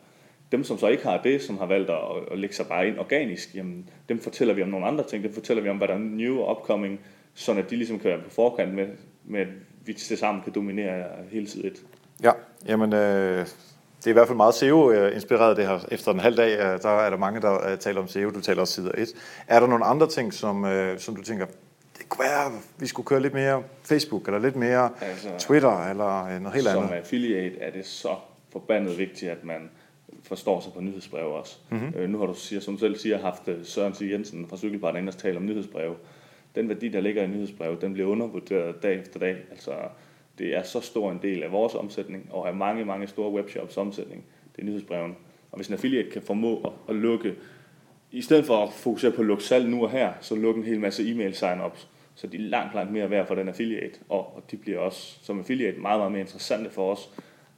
Speaker 6: Dem, som så ikke har det, som har valgt at, at lægge sig bare ind organisk, jamen, dem fortæller vi om nogle andre ting. Dem fortæller vi om, hvad der er new og upcoming, så at de ligesom kan være på forkant med, med at vi til sammen kan dominere hele tiden et.
Speaker 2: Ja, jamen øh, det er i hvert fald meget SEO-inspireret det her. Efter en halv dag, øh, der er der mange, der øh, taler om SEO. Du taler også side 1. Er der nogle andre ting, som, øh, som du tænker, det kunne være, vi skulle køre lidt mere Facebook, eller lidt mere
Speaker 6: Altså-
Speaker 2: Twitter, eller øh, noget helt
Speaker 6: Som
Speaker 2: andet?
Speaker 6: affiliate er det så forbandet vigtigt, at man forstår sig på nyhedsbreve også. Mm-hmm. Øh, nu har du, siger, som du selv siger, haft øh, Søren C. Jensen fra Cykelpartner ind og tale om nyhedsbreve. Den værdi, der ligger i nyhedsbreve, den bliver undervurderet dag efter dag. Altså, det er så stor en del af vores omsætning, og af mange, mange store webshops omsætning, det er nyhedsbreven. Og hvis en affiliate kan formå at, at lukke, i stedet for at fokusere på at lukke salg nu og her, så lukke en hel masse e-mail sign-ups, så de er langt, langt mere værd for den affiliate, og, og de bliver også som affiliate meget, meget mere interessante for os,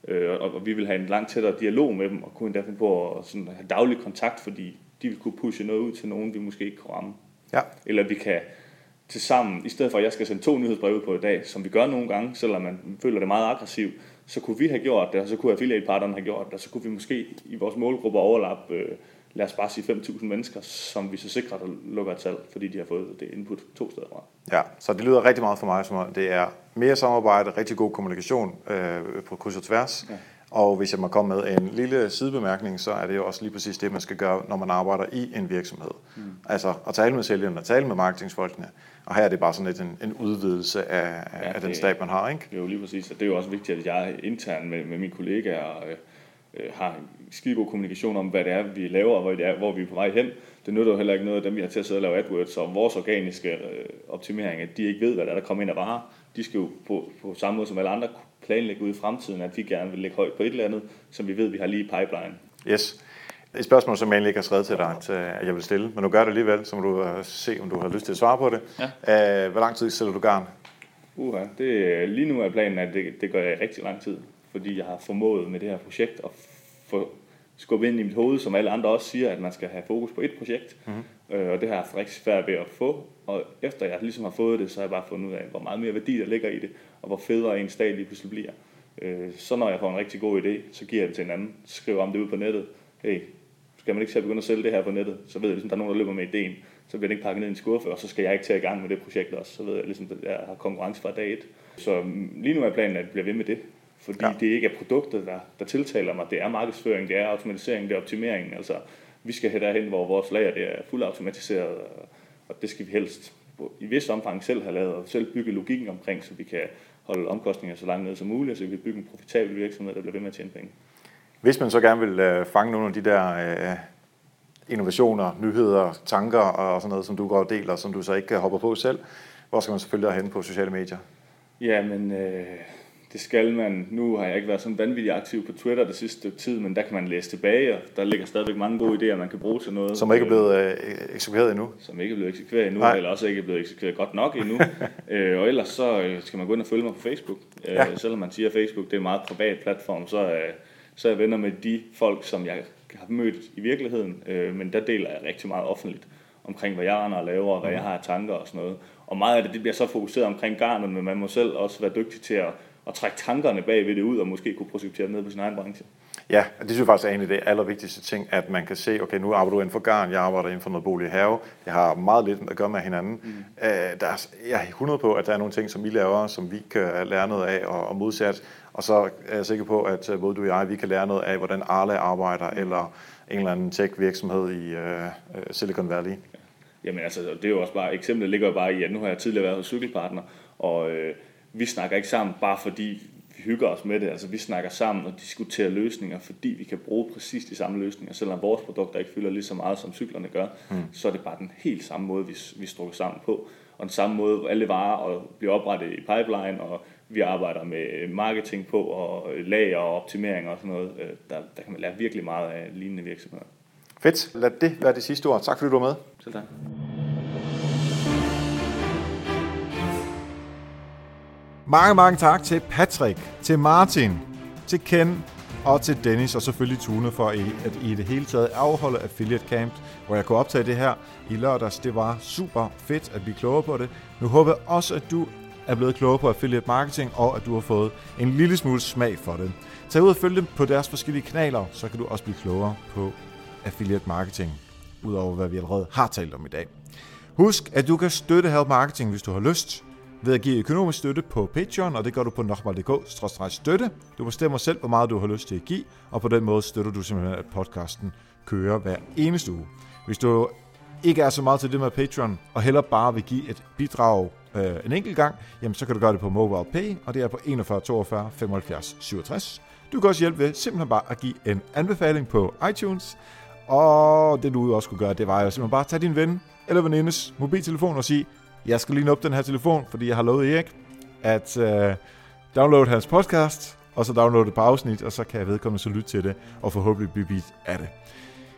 Speaker 6: øh, og, og vi vil have en langt tættere dialog med dem, og kunne endda finde på at sådan have daglig kontakt, fordi de vil kunne pushe noget ud til nogen, vi måske ikke kunne ramme.
Speaker 2: Ja,
Speaker 6: Eller vi kan til sammen, i stedet for at jeg skal sende to nyhedsbreve på i dag, som vi gør nogle gange, selvom man føler det meget aggressivt, så kunne vi have gjort det, og så kunne affiliate-partnerne have gjort det, og så kunne vi måske i vores målgruppe overlappe, øh, lad os bare sige 5.000 mennesker, som vi så sikrer, der lukker et salg, fordi de har fået det input to steder fra.
Speaker 2: ja, så det lyder rigtig meget for mig, som om det er mere samarbejde, rigtig god kommunikation øh, på kryds og tværs, ja. Og hvis jeg må komme med en lille sidebemærkning, så er det jo også lige præcis det, man skal gøre, når man arbejder i en virksomhed. Mm. Altså at tale med sælgerne, at tale med marketingsfolkene. Og her er det bare sådan lidt en, en udvidelse af, ja, af den stab, man har, ikke?
Speaker 6: Det er jo lige præcis, og det er jo også vigtigt, at jeg internt med, med mine kollegaer øh, øh, har skide god kommunikation om, hvad det er, vi laver, og hvor, det er, hvor vi er på vej hen. Det nytter jo heller ikke noget af dem, vi har til at sidde og lave AdWords, og vores organiske øh, optimering, at de ikke ved, hvad der, er, der kommer ind af varer. De skal jo på, på samme måde som alle andre planlægge ud i fremtiden, at vi gerne vil lægge højt på et eller andet, som vi ved, vi har lige i pipeline.
Speaker 2: Yes. Et spørgsmål, som jeg egentlig ikke har skrevet til dig, at jeg vil stille, men du gør det alligevel, så må du øh, se, om du har lyst til at svare på det. Ja. Hvor lang tid sælger du garn?
Speaker 6: Uha, det, lige nu er planen, at det, det gør jeg i rigtig lang tid, fordi jeg har formået med det her projekt at få skubbet ind i mit hoved, som alle andre også siger, at man skal have fokus på et projekt. Mm-hmm. Øh, og det har jeg haft rigtig svært ved at få. Og efter jeg ligesom har fået det, så har jeg bare fundet ud af, hvor meget mere værdi der ligger i det, og hvor federe en stad lige pludselig bliver. Øh, så når jeg får en rigtig god idé, så giver jeg det til en anden, skriver om det ud på nettet. Hey, skal man ikke til at begynde at sælge det her på nettet, så ved jeg ligesom, at der er nogen, der løber med ideen. Så bliver det ikke pakket ned i en skuffe, og så skal jeg ikke tage i gang med det projekt også. Så ved jeg ligesom, at jeg har konkurrence fra dag et. Så mm, lige nu er planen, at jeg bliver ved med det. Fordi ja. det ikke er produktet, der, der tiltaler mig. Det er markedsføring, det er automatisering, det er optimering. Altså, vi skal have derhen, hvor vores lager det er fuldt automatiseret, og det skal vi helst i vis omfang selv have lavet, og selv bygge logikken omkring, så vi kan holde omkostninger så langt ned som muligt, så vi kan bygge en profitabel virksomhed, der bliver ved med at tjene penge.
Speaker 2: Hvis man så gerne vil øh, fange nogle af de der øh, innovationer, nyheder, tanker og sådan noget, som du går og deler, som du så ikke hopper på selv, hvor skal man selvfølgelig derhen på sociale medier?
Speaker 6: Ja, men øh, det skal man. Nu har jeg ikke været sådan vanvittigt aktiv på Twitter det sidste stykke tid, men der kan man læse tilbage, og der ligger stadigvæk mange gode idéer, man kan bruge til noget.
Speaker 2: Som ikke er blevet øh, eksekveret endnu?
Speaker 6: Som ikke er blevet eksekveret endnu, Nej. eller også ikke er blevet eksekveret godt nok endnu. øh, og ellers så øh, skal man gå ind og følge mig på Facebook. Øh, ja. Selvom man siger, at Facebook det er en meget privat platform, så, øh, så er jeg venner med de folk, som jeg har mødt i virkeligheden, øh, men der deler jeg rigtig meget offentligt omkring, hvad jeg og laver, og hvad jeg har af tanker og sådan noget. Og meget af det, det bliver så fokuseret omkring garnet, men man må selv også være dygtig til at at trække tankerne bag ved det ud, og måske kunne projektere ned på sin egen branche.
Speaker 2: Ja, det synes jeg faktisk er en af det allervigtigste ting, at man kan se, okay, nu arbejder du inden for garn, jeg arbejder inden for noget bolig have, jeg har meget lidt at gøre med hinanden. Mm. Øh, der er, jeg er 100 på, at der er nogle ting, som vi laver, som vi kan lære noget af, og, og modsat. Og så er jeg sikker på, at øh, både du og jeg, vi kan lære noget af, hvordan Arla arbejder, mm. eller en eller anden tech-virksomhed i uh, Silicon Valley.
Speaker 6: Jamen altså, det er jo også bare, eksemplet ligger jo bare i, at nu har jeg tidligere været hos Cykelpartner, og øh, vi snakker ikke sammen, bare fordi vi hygger os med det. Altså, vi snakker sammen og diskuterer løsninger, fordi vi kan bruge præcis de samme løsninger. Selvom vores produkter ikke fylder lige så meget, som cyklerne gør, mm. så er det bare den helt samme måde, vi, vi strukker sammen på. Og den samme måde, hvor alle varer bliver oprettet i pipeline, og vi arbejder med marketing på, og lager og optimering og sådan noget. Øh, der, der kan man lære virkelig meget af lignende virksomheder.
Speaker 2: Fedt. Lad det være det sidste ord. Tak fordi du var med.
Speaker 6: Selv tak.
Speaker 2: Mange, mange tak til Patrick, til Martin, til Ken og til Dennis og selvfølgelig Tune for at I i det hele taget afholde Affiliate Camp, hvor jeg kunne optage det her i lørdags. Det var super fedt at blive klogere på det. Nu håber jeg også, at du er blevet klogere på affiliate marketing, og at du har fået en lille smule smag for det. Tag ud og følg dem på deres forskellige kanaler, så kan du også blive klogere på affiliate marketing, udover hvad vi allerede har talt om i dag. Husk, at du kan støtte Help Marketing, hvis du har lyst ved at give økonomisk støtte på Patreon, og det gør du på nokmal.dk-støtte. Du bestemmer selv, hvor meget du har lyst til at give, og på den måde støtter du simpelthen, at podcasten kører hver eneste uge. Hvis du ikke er så meget til det med Patreon, og heller bare vil give et bidrag øh, en enkelt gang, jamen så kan du gøre det på MobilePay, og det er på 41 42 75 67. Du kan også hjælpe ved simpelthen bare at give en anbefaling på iTunes, og det du også kunne gøre, det var jo simpelthen bare at tage din ven eller venindes mobiltelefon og sige, jeg skal lige op den her telefon, fordi jeg har lovet Erik at øh, downloade hans podcast, og så downloade det på afsnit, og så kan jeg vedkommende så lytte til det, og forhåbentlig blive bit af det.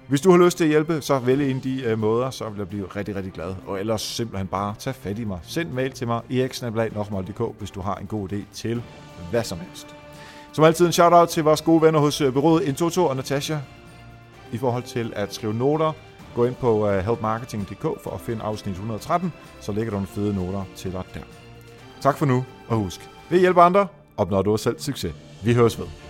Speaker 2: Hvis du har lyst til at hjælpe, så vælg en af de øh, måder, så vil jeg blive rigtig, rigtig glad. Og ellers simpelthen bare tag fat i mig. Send mail til mig, eriksnabelag.dk, hvis du har en god idé til hvad som helst. Som altid en shout-out til vores gode venner hos øh, uh, Intoto og Natasha i forhold til at skrive noter, Gå ind på øh, helpmarketing.dk for at finde afsnit 113, så ligger der nogle fede noter til dig der. Tak for nu, og husk, ved at hjælpe andre, opnår du selv succes. Vi høres ved.